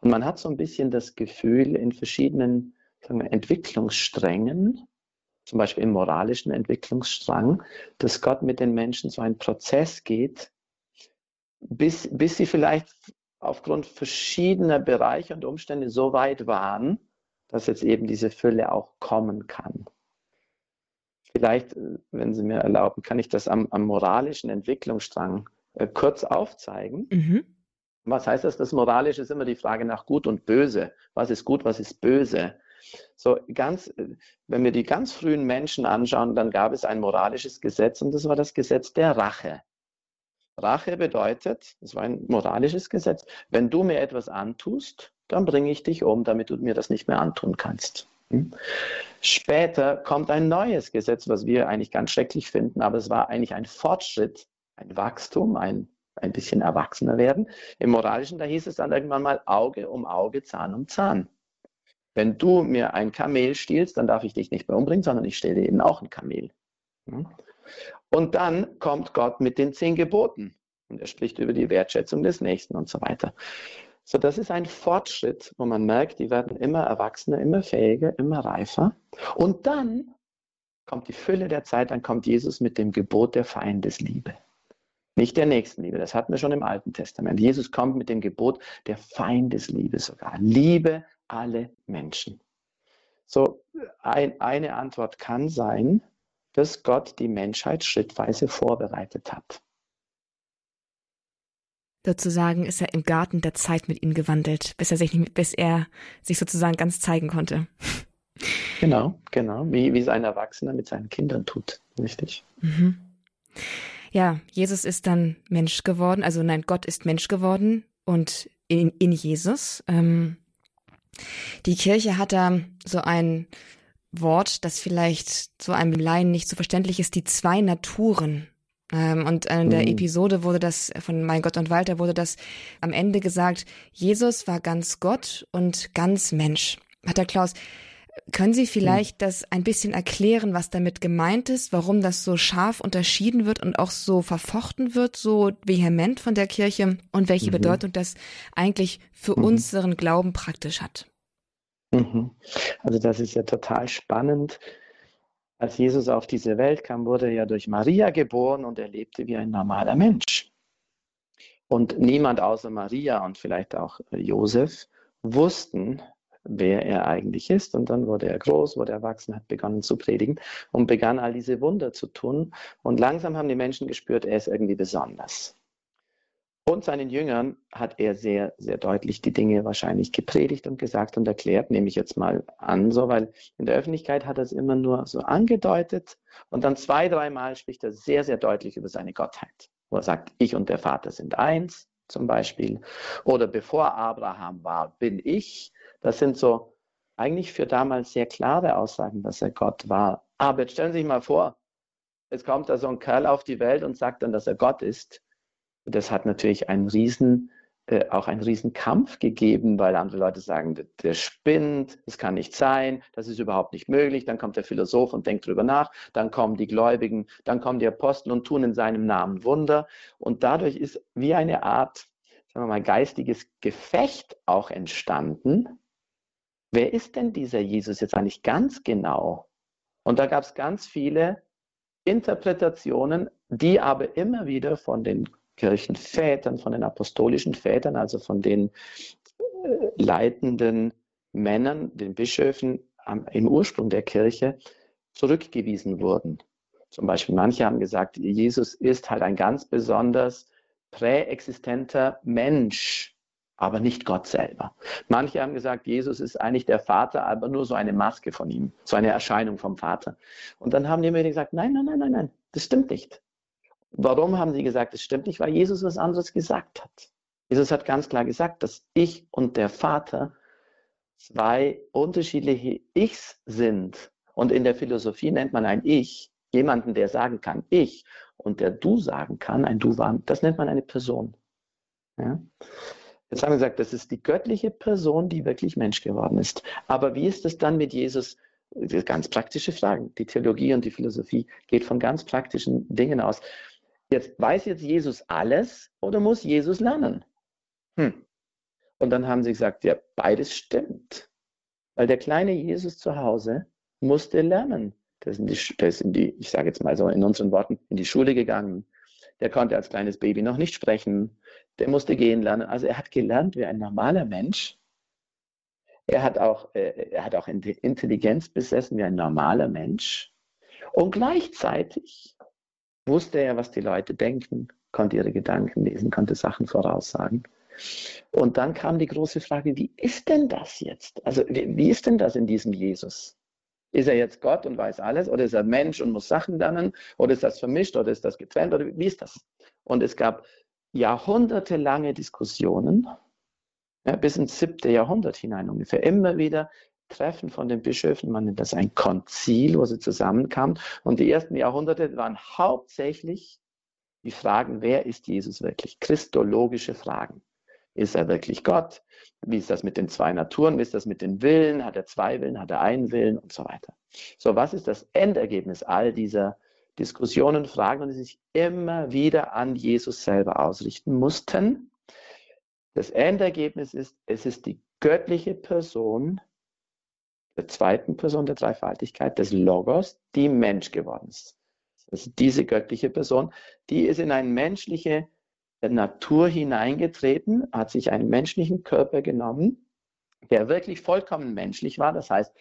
Und man hat so ein bisschen das Gefühl, in verschiedenen wir, Entwicklungssträngen, zum Beispiel im moralischen Entwicklungsstrang, dass Gott mit den Menschen so einen Prozess geht, bis, bis sie vielleicht aufgrund verschiedener Bereiche und Umstände so weit waren, dass jetzt eben diese Fülle auch kommen kann. Vielleicht, äh, wenn Sie mir erlauben, kann ich das am, am moralischen Entwicklungsstrang äh, kurz aufzeigen. Mhm. Was heißt das? Das Moralische ist immer die Frage nach Gut und Böse. Was ist gut, was ist böse? So ganz, äh, wenn wir die ganz frühen Menschen anschauen, dann gab es ein moralisches Gesetz und das war das Gesetz der Rache. Rache bedeutet, das war ein moralisches Gesetz, wenn du mir etwas antust, dann bringe ich dich um, damit du mir das nicht mehr antun kannst. Hm? Später kommt ein neues Gesetz, was wir eigentlich ganz schrecklich finden, aber es war eigentlich ein Fortschritt, ein Wachstum, ein, ein bisschen erwachsener werden. Im Moralischen, da hieß es dann irgendwann mal Auge um Auge, Zahn um Zahn. Wenn du mir ein Kamel stiehlst, dann darf ich dich nicht mehr umbringen, sondern ich stelle eben auch ein Kamel. Und dann kommt Gott mit den zehn Geboten und er spricht über die Wertschätzung des Nächsten und so weiter. So, das ist ein Fortschritt, wo man merkt, die werden immer erwachsener, immer fähiger, immer reifer. Und dann kommt die Fülle der Zeit, dann kommt Jesus mit dem Gebot der Feindesliebe. Nicht der Nächstenliebe, das hatten wir schon im Alten Testament. Jesus kommt mit dem Gebot der Feindesliebe sogar. Liebe alle Menschen. So, ein, eine Antwort kann sein, dass Gott die Menschheit schrittweise vorbereitet hat. Sozusagen ist er im Garten der Zeit mit ihnen gewandelt, bis er sich, bis er sich sozusagen ganz zeigen konnte. Genau, genau, wie, wie es ein Erwachsener mit seinen Kindern tut, richtig? Mhm. Ja, Jesus ist dann Mensch geworden, also nein, Gott ist Mensch geworden und in, in Jesus. Ähm, die Kirche hat da so ein Wort, das vielleicht so einem Laien nicht so verständlich ist, die zwei Naturen. Ähm, und in der mhm. Episode wurde das von Mein Gott und Walter wurde das am Ende gesagt, Jesus war ganz Gott und ganz Mensch. Hat der Klaus, können Sie vielleicht mhm. das ein bisschen erklären, was damit gemeint ist, warum das so scharf unterschieden wird und auch so verfochten wird, so vehement von der Kirche und welche mhm. Bedeutung das eigentlich für mhm. unseren Glauben praktisch hat? Mhm. Also das ist ja total spannend. Als Jesus auf diese Welt kam, wurde er ja durch Maria geboren und er lebte wie ein normaler Mensch. Und niemand außer Maria und vielleicht auch Josef wussten, wer er eigentlich ist. Und dann wurde er groß, wurde erwachsen, hat begonnen zu predigen und begann all diese Wunder zu tun. Und langsam haben die Menschen gespürt, er ist irgendwie besonders. Und seinen Jüngern hat er sehr, sehr deutlich die Dinge wahrscheinlich gepredigt und gesagt und erklärt, nehme ich jetzt mal an, so, weil in der Öffentlichkeit hat er es immer nur so angedeutet und dann zwei, dreimal spricht er sehr, sehr deutlich über seine Gottheit, wo er sagt, ich und der Vater sind eins, zum Beispiel, oder bevor Abraham war, bin ich. Das sind so eigentlich für damals sehr klare Aussagen, dass er Gott war. Aber jetzt stellen Sie sich mal vor, es kommt da so ein Kerl auf die Welt und sagt dann, dass er Gott ist das hat natürlich einen riesen, äh, auch einen riesen Kampf gegeben, weil andere Leute sagen, der, der spinnt, das kann nicht sein, das ist überhaupt nicht möglich. Dann kommt der Philosoph und denkt drüber nach, dann kommen die Gläubigen, dann kommen die Apostel und tun in seinem Namen Wunder. Und dadurch ist wie eine Art, sagen wir mal, geistiges Gefecht auch entstanden. Wer ist denn dieser Jesus jetzt eigentlich ganz genau? Und da gab es ganz viele Interpretationen, die aber immer wieder von den Kirchenvätern, von den apostolischen Vätern, also von den äh, leitenden Männern, den Bischöfen im Ursprung der Kirche zurückgewiesen wurden. Zum Beispiel manche haben gesagt, Jesus ist halt ein ganz besonders präexistenter Mensch, aber nicht Gott selber. Manche haben gesagt, Jesus ist eigentlich der Vater, aber nur so eine Maske von ihm, so eine Erscheinung vom Vater. Und dann haben die mir gesagt, nein, nein, nein, nein, nein, das stimmt nicht. Warum haben sie gesagt, es stimmt nicht? Weil Jesus was anderes gesagt hat. Jesus hat ganz klar gesagt, dass ich und der Vater zwei unterschiedliche Ichs sind. Und in der Philosophie nennt man ein Ich jemanden, der sagen kann, ich, und der Du sagen kann, ein Du war, das nennt man eine Person. Ja? Jetzt haben wir gesagt, das ist die göttliche Person, die wirklich Mensch geworden ist. Aber wie ist es dann mit Jesus? Ganz praktische Fragen. Die Theologie und die Philosophie geht von ganz praktischen Dingen aus. Jetzt weiß jetzt Jesus alles oder muss Jesus lernen? Hm. Und dann haben sie gesagt, ja, beides stimmt. Weil der kleine Jesus zu Hause musste lernen. Der ist in die, der ist in die ich sage jetzt mal so in unseren Worten, in die Schule gegangen. Der konnte als kleines Baby noch nicht sprechen. Der musste gehen lernen. Also er hat gelernt wie ein normaler Mensch. Er hat auch, äh, er hat auch Intelligenz besessen wie ein normaler Mensch. Und gleichzeitig wusste er, was die Leute denken, konnte ihre Gedanken lesen, konnte Sachen voraussagen. Und dann kam die große Frage, wie ist denn das jetzt? Also wie, wie ist denn das in diesem Jesus? Ist er jetzt Gott und weiß alles oder ist er Mensch und muss Sachen lernen oder ist das vermischt oder ist das getrennt oder wie ist das? Und es gab jahrhundertelange Diskussionen, ja, bis ins siebte Jahrhundert hinein ungefähr, immer wieder Treffen von den Bischöfen, man nennt das ein Konzil, wo sie zusammenkamen. Und die ersten Jahrhunderte waren hauptsächlich die Fragen, wer ist Jesus wirklich? Christologische Fragen. Ist er wirklich Gott? Wie ist das mit den zwei Naturen? Wie ist das mit den Willen? Hat er zwei Willen? Hat er einen Willen? Und so weiter. So, was ist das Endergebnis all dieser Diskussionen, Fragen die sich immer wieder an Jesus selber ausrichten mussten? Das Endergebnis ist, es ist die göttliche Person der zweiten Person der Dreifaltigkeit, des Logos, die Mensch geworden ist. Also diese göttliche Person, die ist in eine menschliche Natur hineingetreten, hat sich einen menschlichen Körper genommen, der wirklich vollkommen menschlich war. Das heißt,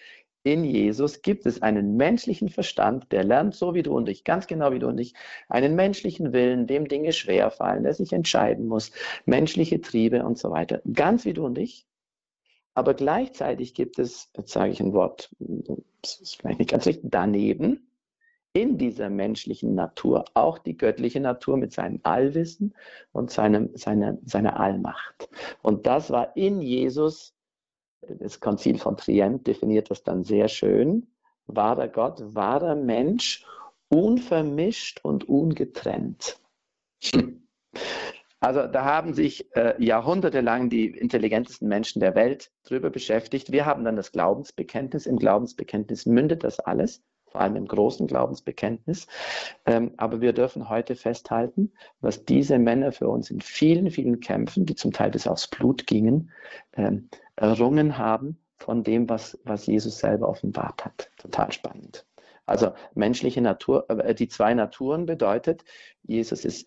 in Jesus gibt es einen menschlichen Verstand, der lernt so wie du und ich, ganz genau wie du und ich, einen menschlichen Willen, dem Dinge schwer fallen, der sich entscheiden muss, menschliche Triebe und so weiter, ganz wie du und ich. Aber gleichzeitig gibt es, jetzt sage ich ein Wort, das ist vielleicht nicht ganz richtig, daneben in dieser menschlichen Natur auch die göttliche Natur mit seinem Allwissen und seinem, seiner, seiner Allmacht. Und das war in Jesus, das Konzil von Trient definiert das dann sehr schön, wahrer Gott, wahrer Mensch, unvermischt und ungetrennt. <laughs> Also da haben sich äh, jahrhundertelang die intelligentesten Menschen der Welt drüber beschäftigt. Wir haben dann das Glaubensbekenntnis. Im Glaubensbekenntnis mündet das alles vor allem im großen Glaubensbekenntnis. Ähm, aber wir dürfen heute festhalten, was diese Männer für uns in vielen, vielen Kämpfen, die zum Teil bis aufs Blut gingen, ähm, errungen haben von dem, was, was Jesus selber offenbart hat. Total spannend. Also menschliche Natur, äh, die zwei Naturen bedeutet, Jesus ist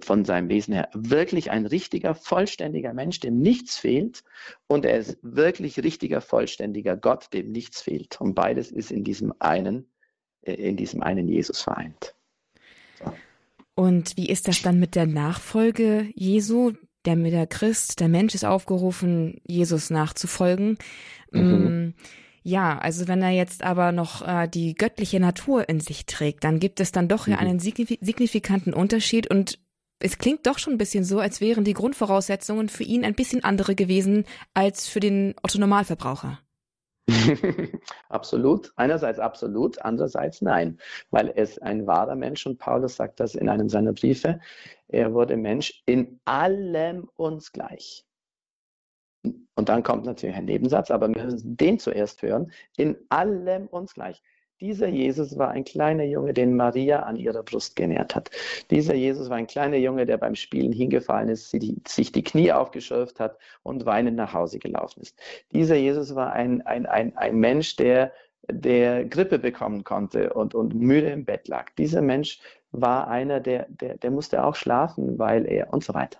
von seinem Wesen her wirklich ein richtiger, vollständiger Mensch, dem nichts fehlt. Und er ist wirklich richtiger, vollständiger Gott, dem nichts fehlt. Und beides ist in diesem einen, äh, in diesem einen Jesus vereint. So. Und wie ist das dann mit der Nachfolge Jesu? Der der Christ, der Mensch ist aufgerufen, Jesus nachzufolgen. Mhm. Ja, also wenn er jetzt aber noch äh, die göttliche Natur in sich trägt, dann gibt es dann doch mhm. ja einen signifikanten Unterschied und es klingt doch schon ein bisschen so, als wären die Grundvoraussetzungen für ihn ein bisschen andere gewesen als für den Otto Normalverbraucher. <laughs> absolut. Einerseits absolut, andererseits nein, weil er ist ein wahrer Mensch und Paulus sagt das in einem seiner Briefe. Er wurde Mensch in allem uns gleich. Und dann kommt natürlich ein Nebensatz, aber wir müssen den zuerst hören. In allem uns gleich. Dieser Jesus war ein kleiner Junge, den Maria an ihrer Brust genährt hat. Dieser Jesus war ein kleiner Junge, der beim Spielen hingefallen ist, sich die Knie aufgeschürft hat und weinend nach Hause gelaufen ist. Dieser Jesus war ein, ein, ein, ein Mensch, der, der Grippe bekommen konnte und, und müde im Bett lag. Dieser Mensch war einer, der, der, der musste auch schlafen, weil er und so weiter.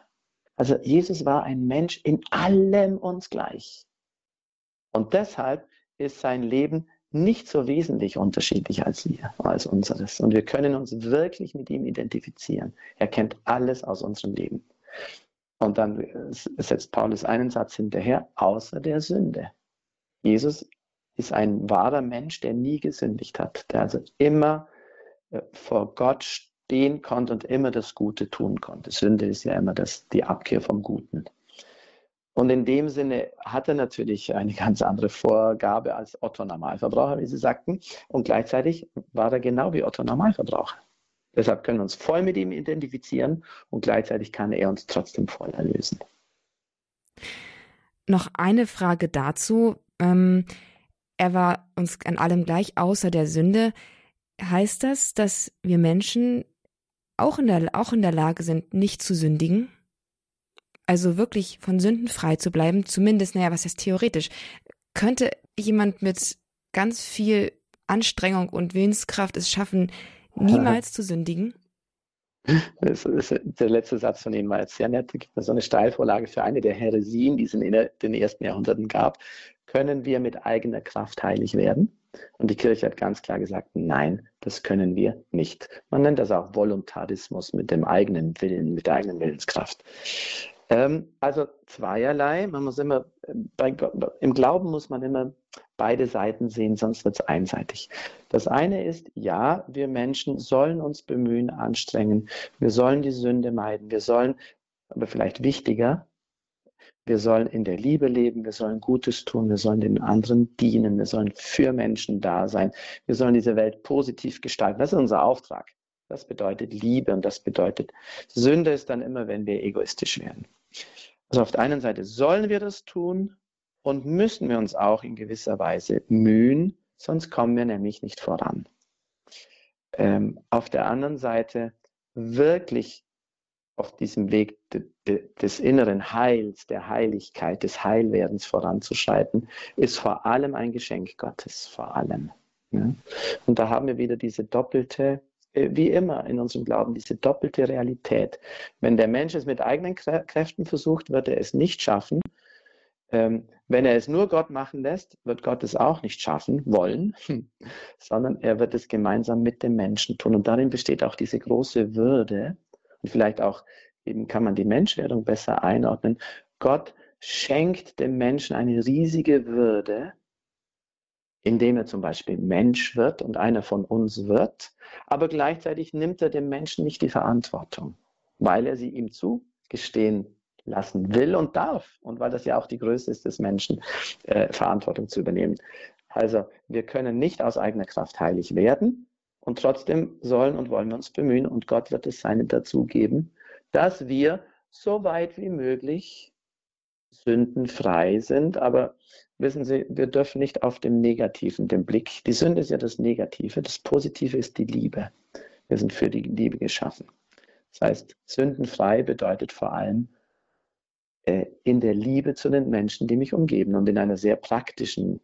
Also Jesus war ein Mensch in allem uns gleich. Und deshalb ist sein Leben nicht so wesentlich unterschiedlich als wir, als unseres. Und wir können uns wirklich mit ihm identifizieren. Er kennt alles aus unserem Leben. Und dann setzt Paulus einen Satz hinterher, außer der Sünde. Jesus ist ein wahrer Mensch, der nie gesündigt hat, der also immer äh, vor Gott stehen konnte und immer das Gute tun konnte. Sünde ist ja immer das, die Abkehr vom Guten. Und in dem Sinne hat er natürlich eine ganz andere Vorgabe als Otto Normalverbraucher, wie Sie sagten. Und gleichzeitig war er genau wie Otto Normalverbraucher. Deshalb können wir uns voll mit ihm identifizieren und gleichzeitig kann er uns trotzdem voll erlösen. Noch eine Frage dazu. Ähm, er war uns an allem gleich, außer der Sünde. Heißt das, dass wir Menschen auch in der, auch in der Lage sind, nicht zu sündigen. Also wirklich von Sünden frei zu bleiben, zumindest, naja, was heißt theoretisch? Könnte jemand mit ganz viel Anstrengung und Willenskraft es schaffen, niemals zu sündigen? Das ist, der letzte Satz von Ihnen war jetzt sehr nett. Da gibt es so eine Steilvorlage für eine der Heresien, die es in den ersten Jahrhunderten gab. Können wir mit eigener Kraft heilig werden? Und die Kirche hat ganz klar gesagt, nein, das können wir nicht. Man nennt das auch Voluntarismus mit dem eigenen Willen, mit der eigenen Willenskraft. Ähm, also zweierlei. Man muss immer, bei, im Glauben muss man immer beide Seiten sehen, sonst wird es einseitig. Das eine ist, ja, wir Menschen sollen uns bemühen, anstrengen. Wir sollen die Sünde meiden. Wir sollen, aber vielleicht wichtiger, wir sollen in der Liebe leben, wir sollen Gutes tun, wir sollen den anderen dienen, wir sollen für Menschen da sein, wir sollen diese Welt positiv gestalten. Das ist unser Auftrag. Das bedeutet Liebe und das bedeutet Sünde ist dann immer, wenn wir egoistisch werden. Also auf der einen Seite sollen wir das tun und müssen wir uns auch in gewisser Weise mühen, sonst kommen wir nämlich nicht voran. Ähm, auf der anderen Seite wirklich auf diesem Weg de, de, des inneren Heils, der Heiligkeit, des Heilwerdens voranzuschreiten, ist vor allem ein Geschenk Gottes, vor allem. Ja? Und da haben wir wieder diese doppelte, äh, wie immer in unserem Glauben, diese doppelte Realität. Wenn der Mensch es mit eigenen Kräften versucht, wird er es nicht schaffen. Ähm, wenn er es nur Gott machen lässt, wird Gott es auch nicht schaffen wollen, sondern er wird es gemeinsam mit dem Menschen tun. Und darin besteht auch diese große Würde, und vielleicht auch eben kann man die Menschwerdung besser einordnen. Gott schenkt dem Menschen eine riesige Würde, indem er zum Beispiel Mensch wird und einer von uns wird, aber gleichzeitig nimmt er dem Menschen nicht die Verantwortung, weil er sie ihm zugestehen lassen will und darf und weil das ja auch die Größe ist des Menschen, äh, Verantwortung zu übernehmen. Also wir können nicht aus eigener Kraft heilig werden, und trotzdem sollen und wollen wir uns bemühen und Gott wird es seine dazu geben, dass wir so weit wie möglich sündenfrei sind. Aber wissen Sie, wir dürfen nicht auf dem Negativen den Blick. Die Sünde ist ja das Negative. Das Positive ist die Liebe. Wir sind für die Liebe geschaffen. Das heißt, sündenfrei bedeutet vor allem äh, in der Liebe zu den Menschen, die mich umgeben und in einer sehr praktischen,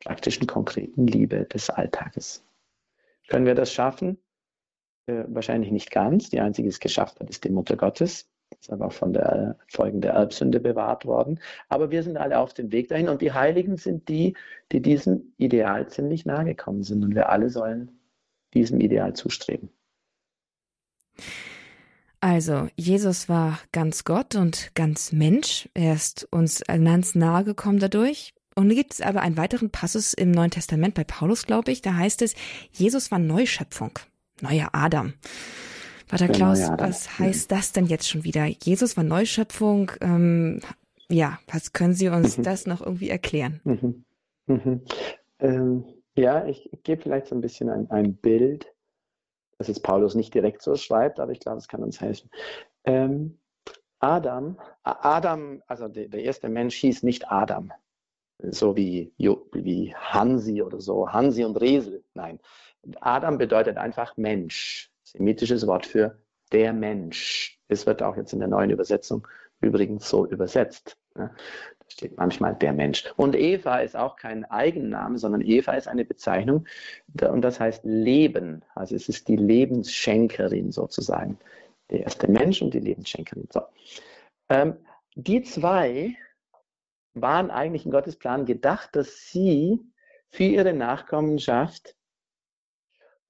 praktischen, konkreten Liebe des Alltages. Können wir das schaffen? Äh, wahrscheinlich nicht ganz. Die einzige, die es geschafft hat, ist die Mutter Gottes. Ist aber auch von der Folgen der Erbsünde bewahrt worden. Aber wir sind alle auf dem Weg dahin und die Heiligen sind die, die diesem Ideal ziemlich nahe gekommen sind. Und wir alle sollen diesem Ideal zustreben. Also, Jesus war ganz Gott und ganz Mensch. Er ist uns ganz nahe gekommen dadurch. Und gibt es aber einen weiteren Passus im Neuen Testament bei Paulus, glaube ich. Da heißt es, Jesus war Neuschöpfung, neuer Adam. Pater Klaus, was heißt das denn jetzt schon wieder? Jesus war Neuschöpfung. Ähm, ja, was können Sie uns mhm. das noch irgendwie erklären? Mhm. Mhm. Ähm, ja, ich, gebe vielleicht so ein bisschen ein, ein Bild, das jetzt Paulus nicht direkt so schreibt, aber ich glaube, es kann uns helfen. Ähm, Adam, Adam, also der, der erste Mensch hieß nicht Adam, so wie, wie Hansi oder so, Hansi und Resel. Nein, Adam bedeutet einfach Mensch. Semitisches Wort für der Mensch. Es wird auch jetzt in der neuen Übersetzung übrigens so übersetzt. Da steht manchmal der Mensch. Und Eva ist auch kein Eigenname, sondern Eva ist eine Bezeichnung und das heißt Leben. Also es ist die Lebensschenkerin sozusagen. Der erste Mensch und die Lebensschenkerin. So. Ähm, die zwei waren eigentlich in Gottes Plan gedacht, dass sie für ihre Nachkommenschaft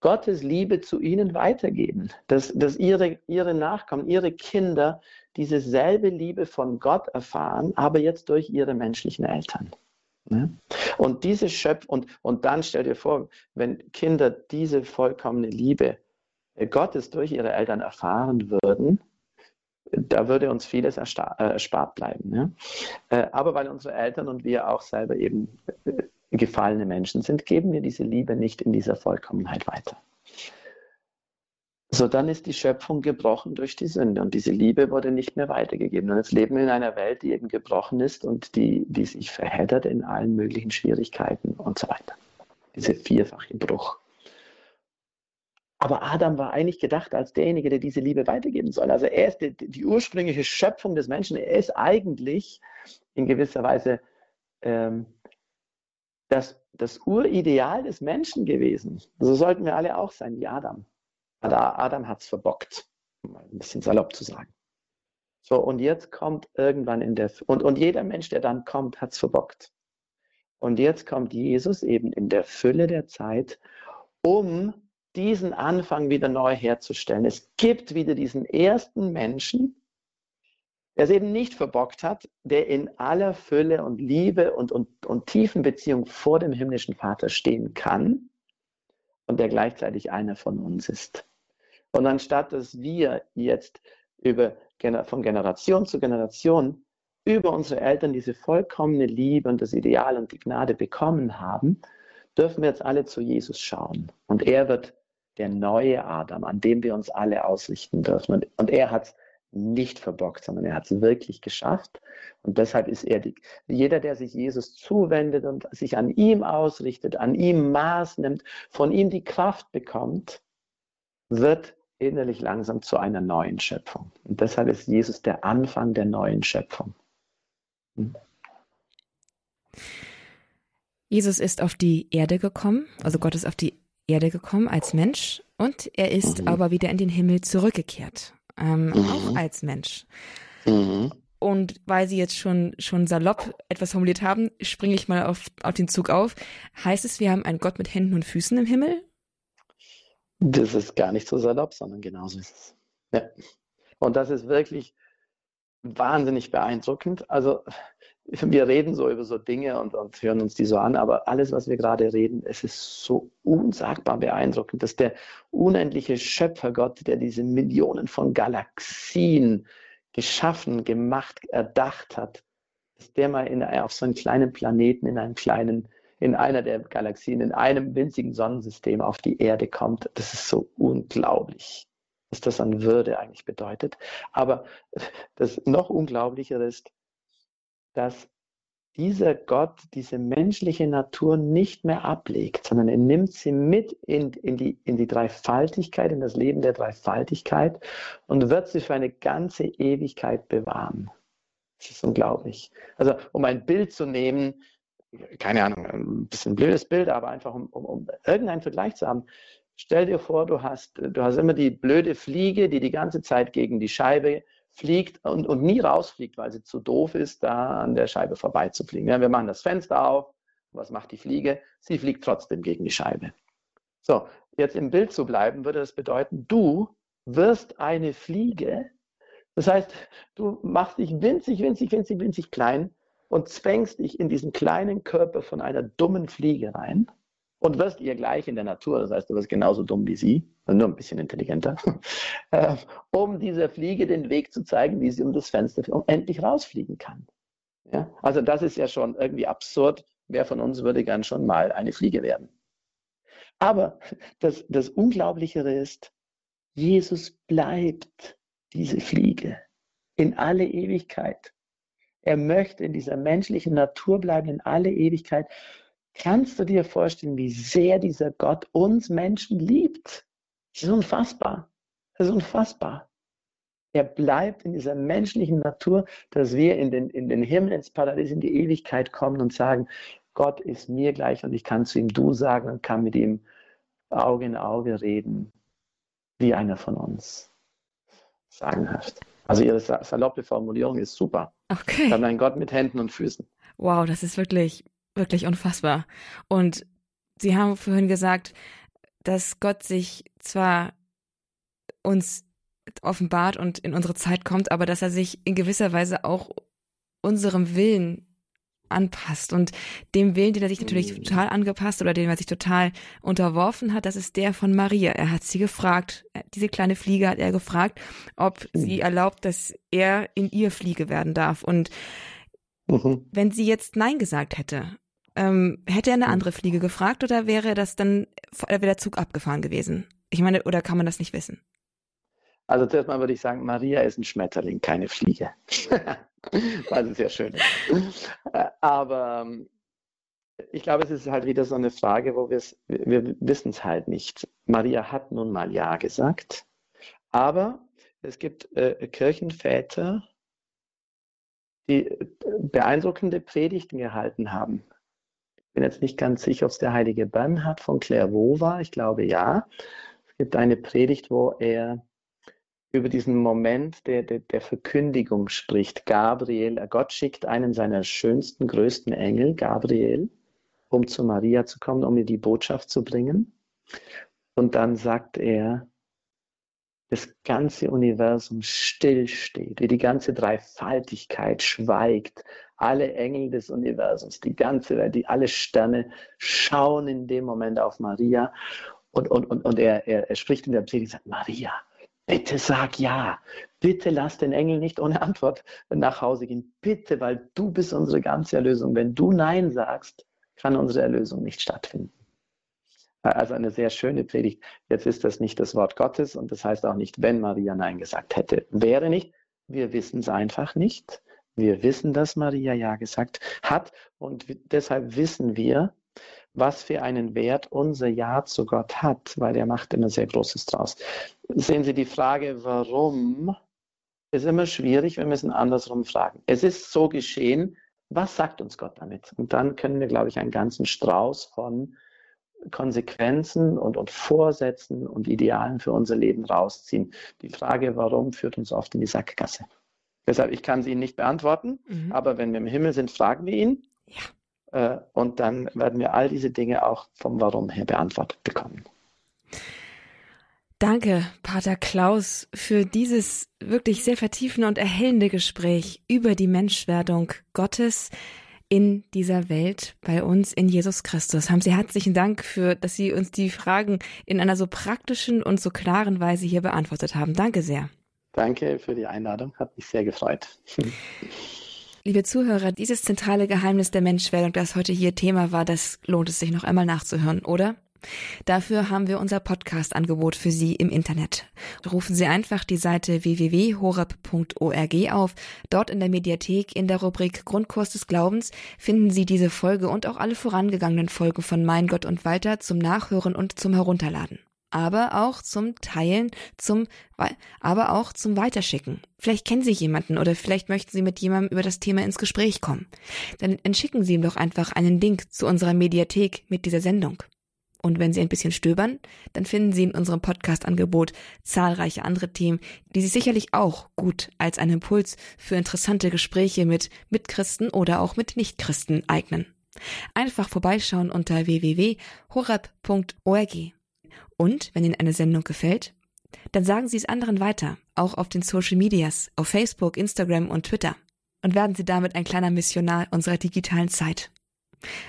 Gottes Liebe zu ihnen weitergeben, dass, dass ihre, ihre Nachkommen, ihre Kinder diese selbe Liebe von Gott erfahren, aber jetzt durch ihre menschlichen Eltern. Ne? Und diese Schöpf und, und dann stell dir vor, wenn Kinder diese vollkommene Liebe Gottes durch ihre Eltern erfahren würden, da würde uns vieles äh, erspart bleiben. Äh, aber weil unsere Eltern und wir auch selber eben äh, gefallene Menschen sind, geben wir diese Liebe nicht in dieser Vollkommenheit weiter. So, dann ist die Schöpfung gebrochen durch die Sünde und diese Liebe wurde nicht mehr weitergegeben. Und jetzt leben wir in einer Welt, die eben gebrochen ist und die, die sich verheddert in allen möglichen Schwierigkeiten und so weiter. Dieser vierfache Bruch. Aber Adam war eigentlich gedacht als derjenige, der diese Liebe weitergeben soll. Also er ist die, die ursprüngliche Schöpfung des Menschen. Er ist eigentlich in gewisser Weise ähm, das, das Urideal des Menschen gewesen. So sollten wir alle auch sein wie Adam. Aber Adam hat es verbockt, um mal ein bisschen salopp zu sagen. So, und jetzt kommt irgendwann in der, und, und jeder Mensch, der dann kommt, hat es verbockt. Und jetzt kommt Jesus eben in der Fülle der Zeit, um diesen Anfang wieder neu herzustellen. Es gibt wieder diesen ersten Menschen, der es eben nicht verbockt hat, der in aller Fülle und Liebe und, und, und tiefen Beziehung vor dem himmlischen Vater stehen kann und der gleichzeitig einer von uns ist. Und anstatt dass wir jetzt über, von Generation zu Generation über unsere Eltern diese vollkommene Liebe und das Ideal und die Gnade bekommen haben, dürfen wir jetzt alle zu Jesus schauen. Und er wird der neue Adam, an dem wir uns alle ausrichten dürfen. Und, und er hat es nicht verbockt, sondern er hat es wirklich geschafft. Und deshalb ist er die, jeder, der sich Jesus zuwendet und sich an ihm ausrichtet, an ihm Maß nimmt, von ihm die Kraft bekommt, wird innerlich langsam zu einer neuen Schöpfung. Und deshalb ist Jesus der Anfang der neuen Schöpfung. Jesus ist auf die Erde gekommen, also Gott ist auf die Erde gekommen als Mensch und er ist mhm. aber wieder in den Himmel zurückgekehrt, ähm, mhm. auch als Mensch. Mhm. Und weil Sie jetzt schon, schon salopp etwas formuliert haben, springe ich mal auf, auf den Zug auf. Heißt es, wir haben einen Gott mit Händen und Füßen im Himmel? Das ist gar nicht so salopp, sondern genauso ist es. Ja. Und das ist wirklich, wahnsinnig beeindruckend. Also <laughs> wir reden so über so Dinge und, und hören uns die so an, aber alles, was wir gerade reden, es ist so unsagbar beeindruckend, dass der unendliche Schöpfergott, der diese Millionen von Galaxien geschaffen, gemacht, erdacht hat, dass der mal in, auf so einen kleinen Planeten, in einem kleinen, in einer der Galaxien, in einem winzigen Sonnensystem auf die Erde kommt, das ist so unglaublich was das an Würde eigentlich bedeutet. Aber <laughs> das noch unglaublichere ist, dass dieser Gott diese menschliche Natur nicht mehr ablegt, sondern er nimmt sie mit in, in, die, in die Dreifaltigkeit, in das Leben der Dreifaltigkeit und wird sie für eine ganze Ewigkeit bewahren. Das ist unglaublich. Also um ein Bild zu nehmen, keine Ahnung, ein bisschen blödes Bild, aber einfach um, um, um irgendeinen Vergleich zu haben. Stell dir vor, du hast, du hast immer die blöde Fliege, die die ganze Zeit gegen die Scheibe fliegt und, und nie rausfliegt, weil sie zu doof ist, da an der Scheibe vorbeizufliegen. Ja, wir machen das Fenster auf. Was macht die Fliege? Sie fliegt trotzdem gegen die Scheibe. So, jetzt im Bild zu bleiben, würde das bedeuten, du wirst eine Fliege. Das heißt, du machst dich winzig, winzig, winzig, winzig klein und zwängst dich in diesen kleinen Körper von einer dummen Fliege rein und wirst ihr gleich in der Natur, das heißt, du wirst genauso dumm wie sie, nur ein bisschen intelligenter, <laughs> äh, um dieser Fliege den Weg zu zeigen, wie sie um das Fenster endlich rausfliegen kann. Ja? Also das ist ja schon irgendwie absurd. Wer von uns würde gern schon mal eine Fliege werden? Aber das, das Unglaublichere ist, Jesus bleibt diese Fliege in alle Ewigkeit. Er möchte in dieser menschlichen Natur bleiben in alle Ewigkeit. Kannst du dir vorstellen, wie sehr dieser Gott uns Menschen liebt? Das ist unfassbar. Das ist unfassbar. Er bleibt in dieser menschlichen Natur, dass wir in den, in den Himmel, ins Paradies, in die Ewigkeit kommen und sagen, Gott ist mir gleich und ich kann zu ihm du sagen und kann mit ihm Auge in Auge reden, wie einer von uns. Sagenhaft. Also Ihre saloppe Formulierung ist super. Okay. Dann ein Gott mit Händen und Füßen. Wow, das ist wirklich wirklich unfassbar. Und Sie haben vorhin gesagt, dass Gott sich zwar uns offenbart und in unsere Zeit kommt, aber dass er sich in gewisser Weise auch unserem Willen anpasst und dem Willen, den er sich natürlich mhm. total angepasst oder den er sich total unterworfen hat, das ist der von Maria. Er hat sie gefragt, diese kleine Fliege hat er gefragt, ob sie mhm. erlaubt, dass er in ihr Fliege werden darf. Und mhm. wenn sie jetzt Nein gesagt hätte, ähm, hätte er eine andere Fliege gefragt oder wäre das dann, wäre der Zug abgefahren gewesen? Ich meine, oder kann man das nicht wissen? Also zuerst mal würde ich sagen, Maria ist ein Schmetterling, keine Fliege. <laughs> Schön ist. Äh, aber ähm, ich glaube, es ist halt wieder so eine Frage, wo wir es, wir wissen es halt nicht. Maria hat nun mal Ja gesagt, aber es gibt äh, Kirchenväter, die äh, beeindruckende Predigten gehalten haben bin jetzt nicht ganz sicher, ob es der heilige Bernhard von Clairvaux war. Ich glaube ja. Es gibt eine Predigt, wo er über diesen Moment der, der, der Verkündigung spricht. Gabriel, Gott schickt einen seiner schönsten, größten Engel, Gabriel, um zu Maria zu kommen, um ihr die Botschaft zu bringen. Und dann sagt er, das ganze Universum stillsteht, wie die ganze Dreifaltigkeit schweigt. Alle Engel des Universums, die ganze Welt, die alle Sterne schauen in dem Moment auf Maria. Und, und, und, und er, er, er spricht in der Predigt und sagt, Maria, bitte sag ja. Bitte lass den Engel nicht ohne Antwort nach Hause gehen. Bitte, weil du bist unsere ganze Erlösung. Wenn du Nein sagst, kann unsere Erlösung nicht stattfinden. Also eine sehr schöne Predigt. Jetzt ist das nicht das Wort Gottes und das heißt auch nicht, wenn Maria Nein gesagt hätte. Wäre nicht. Wir wissen es einfach nicht. Wir wissen, dass Maria Ja gesagt hat und deshalb wissen wir, was für einen Wert unser Ja zu Gott hat, weil er macht immer sehr Großes draus. Sehen Sie die Frage, warum, ist immer schwierig, wir müssen andersrum fragen. Es ist so geschehen, was sagt uns Gott damit? Und dann können wir, glaube ich, einen ganzen Strauß von Konsequenzen und, und Vorsätzen und Idealen für unser Leben rausziehen. Die Frage, warum, führt uns oft in die Sackgasse. Deshalb, ich kann sie Ihnen nicht beantworten, mhm. aber wenn wir im Himmel sind, fragen wir ihn. Ja. Äh, und dann werden wir all diese Dinge auch vom Warum her beantwortet bekommen. Danke, Pater Klaus, für dieses wirklich sehr vertiefende und erhellende Gespräch über die Menschwerdung Gottes in dieser Welt bei uns in Jesus Christus. Haben Sie herzlichen Dank für, dass Sie uns die Fragen in einer so praktischen und so klaren Weise hier beantwortet haben. Danke sehr. Danke für die Einladung, hat mich sehr gefreut. <laughs> <laughs> Liebe Zuhörer, dieses zentrale Geheimnis der Menschwerdung, das heute hier Thema war, das lohnt es sich noch einmal nachzuhören, oder? Dafür haben wir unser Podcast-Angebot für Sie im Internet. Rufen Sie einfach die Seite www.horab.org auf. Dort in der Mediathek in der Rubrik Grundkurs des Glaubens finden Sie diese Folge und auch alle vorangegangenen Folgen von Mein Gott und Walter zum Nachhören und zum Herunterladen. Aber auch zum Teilen, zum, aber auch zum Weiterschicken. Vielleicht kennen Sie jemanden oder vielleicht möchten Sie mit jemandem über das Thema ins Gespräch kommen. Dann entschicken Sie ihm doch einfach einen Link zu unserer Mediathek mit dieser Sendung. Und wenn Sie ein bisschen stöbern, dann finden Sie in unserem Podcast-Angebot zahlreiche andere Themen, die sich sicherlich auch gut als einen Impuls für interessante Gespräche mit Mitchristen oder auch mit Nichtchristen eignen. Einfach vorbeischauen unter www.horeb.org. Und wenn Ihnen eine Sendung gefällt, dann sagen Sie es anderen weiter, auch auf den Social Medias, auf Facebook, Instagram und Twitter. Und werden Sie damit ein kleiner Missionar unserer digitalen Zeit.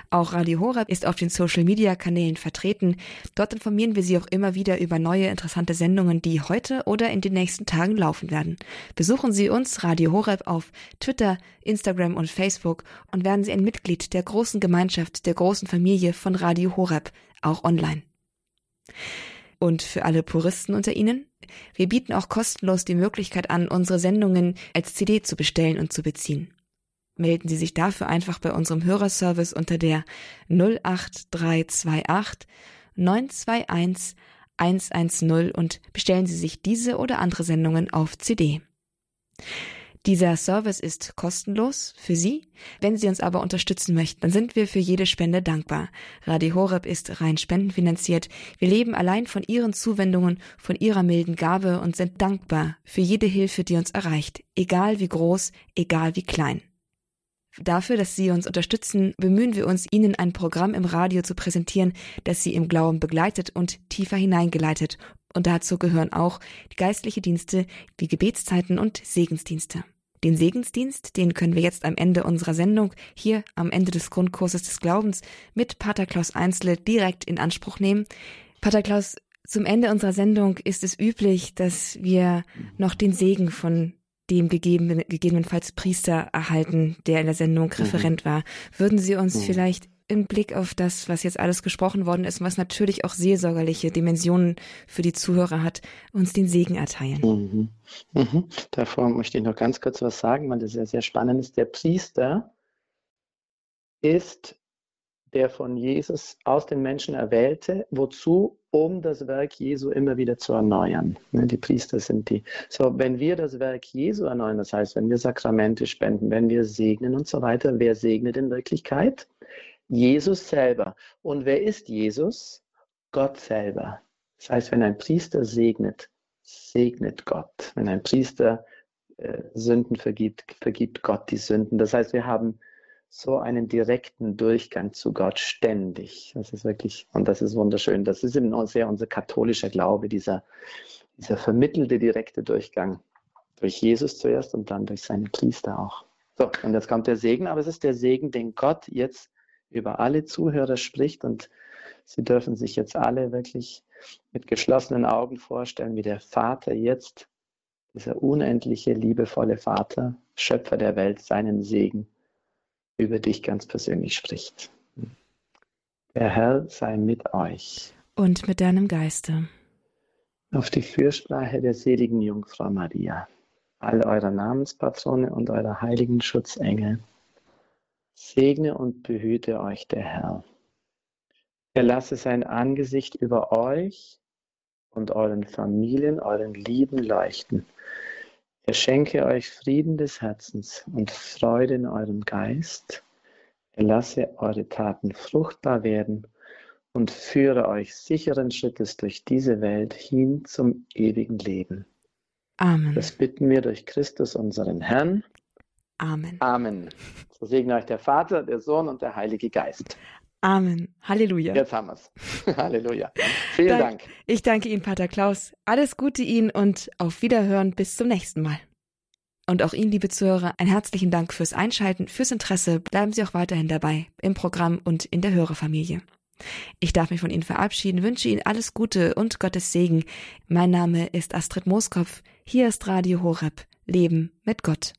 Auch Radio Horeb ist auf den Social Media Kanälen vertreten. Dort informieren wir Sie auch immer wieder über neue interessante Sendungen, die heute oder in den nächsten Tagen laufen werden. Besuchen Sie uns Radio Horeb auf Twitter, Instagram und Facebook und werden Sie ein Mitglied der großen Gemeinschaft, der großen Familie von Radio Horeb, auch online. Und für alle Puristen unter Ihnen? Wir bieten auch kostenlos die Möglichkeit an, unsere Sendungen als CD zu bestellen und zu beziehen melden Sie sich dafür einfach bei unserem Hörerservice unter der 08328 921 110 und bestellen Sie sich diese oder andere Sendungen auf CD. Dieser Service ist kostenlos für Sie. Wenn Sie uns aber unterstützen möchten, dann sind wir für jede Spende dankbar. Radio Horeb ist rein spendenfinanziert. Wir leben allein von Ihren Zuwendungen, von Ihrer milden Gabe und sind dankbar für jede Hilfe, die uns erreicht, egal wie groß, egal wie klein. Dafür, dass Sie uns unterstützen, bemühen wir uns, Ihnen ein Programm im Radio zu präsentieren, das Sie im Glauben begleitet und tiefer hineingeleitet. Und dazu gehören auch geistliche Dienste, die Gebetszeiten und Segensdienste. Den Segensdienst, den können wir jetzt am Ende unserer Sendung, hier am Ende des Grundkurses des Glaubens, mit Pater Klaus Einzle direkt in Anspruch nehmen. Pater Klaus, zum Ende unserer Sendung ist es üblich, dass wir noch den Segen von dem gegeben, gegebenenfalls Priester erhalten, der in der Sendung mhm. Referent war. Würden Sie uns mhm. vielleicht im Blick auf das, was jetzt alles gesprochen worden ist und was natürlich auch seelsorgerliche Dimensionen für die Zuhörer hat, uns den Segen erteilen. Mhm. Mhm. Davor möchte ich noch ganz kurz was sagen, weil das sehr, sehr spannend ist. Der Priester ist der von Jesus aus den Menschen erwählte, wozu? Um das Werk Jesu immer wieder zu erneuern. Ne, die Priester sind die. So, wenn wir das Werk Jesu erneuern, das heißt, wenn wir Sakramente spenden, wenn wir segnen und so weiter, wer segnet in Wirklichkeit? Jesus selber. Und wer ist Jesus? Gott selber. Das heißt, wenn ein Priester segnet, segnet Gott. Wenn ein Priester äh, Sünden vergibt, vergibt Gott die Sünden. Das heißt, wir haben so einen direkten Durchgang zu Gott ständig. Das ist wirklich, und das ist wunderschön. Das ist eben sehr unser katholischer Glaube, dieser, dieser vermittelte direkte Durchgang durch Jesus zuerst und dann durch seine Priester auch. So, und jetzt kommt der Segen, aber es ist der Segen, den Gott jetzt über alle Zuhörer spricht und sie dürfen sich jetzt alle wirklich mit geschlossenen Augen vorstellen, wie der Vater jetzt, dieser unendliche, liebevolle Vater, Schöpfer der Welt, seinen Segen über dich ganz persönlich spricht. Der Herr sei mit euch. Und mit deinem Geiste. Auf die Fürsprache der seligen Jungfrau Maria, all eurer Namenspatrone und eurer heiligen Schutzengel, segne und behüte euch der Herr. Er lasse sein Angesicht über euch und euren Familien, euren Lieben leuchten er schenke euch Frieden des Herzens und Freude in eurem Geist. Er lasse eure Taten fruchtbar werden und führe euch sicheren Schrittes durch diese Welt hin zum ewigen Leben. Amen. Das bitten wir durch Christus, unseren Herrn. Amen. Amen. So segne euch der Vater, der Sohn und der Heilige Geist. Amen. Halleluja. Jetzt haben wir es. <laughs> Halleluja. Vielen Dank. Ich danke Ihnen, Pater Klaus. Alles Gute Ihnen und auf Wiederhören bis zum nächsten Mal. Und auch Ihnen, liebe Zuhörer, einen herzlichen Dank fürs Einschalten, fürs Interesse. Bleiben Sie auch weiterhin dabei im Programm und in der Hörerfamilie. Ich darf mich von Ihnen verabschieden, wünsche Ihnen alles Gute und Gottes Segen. Mein Name ist Astrid Mooskopf. Hier ist Radio Horeb. Leben mit Gott.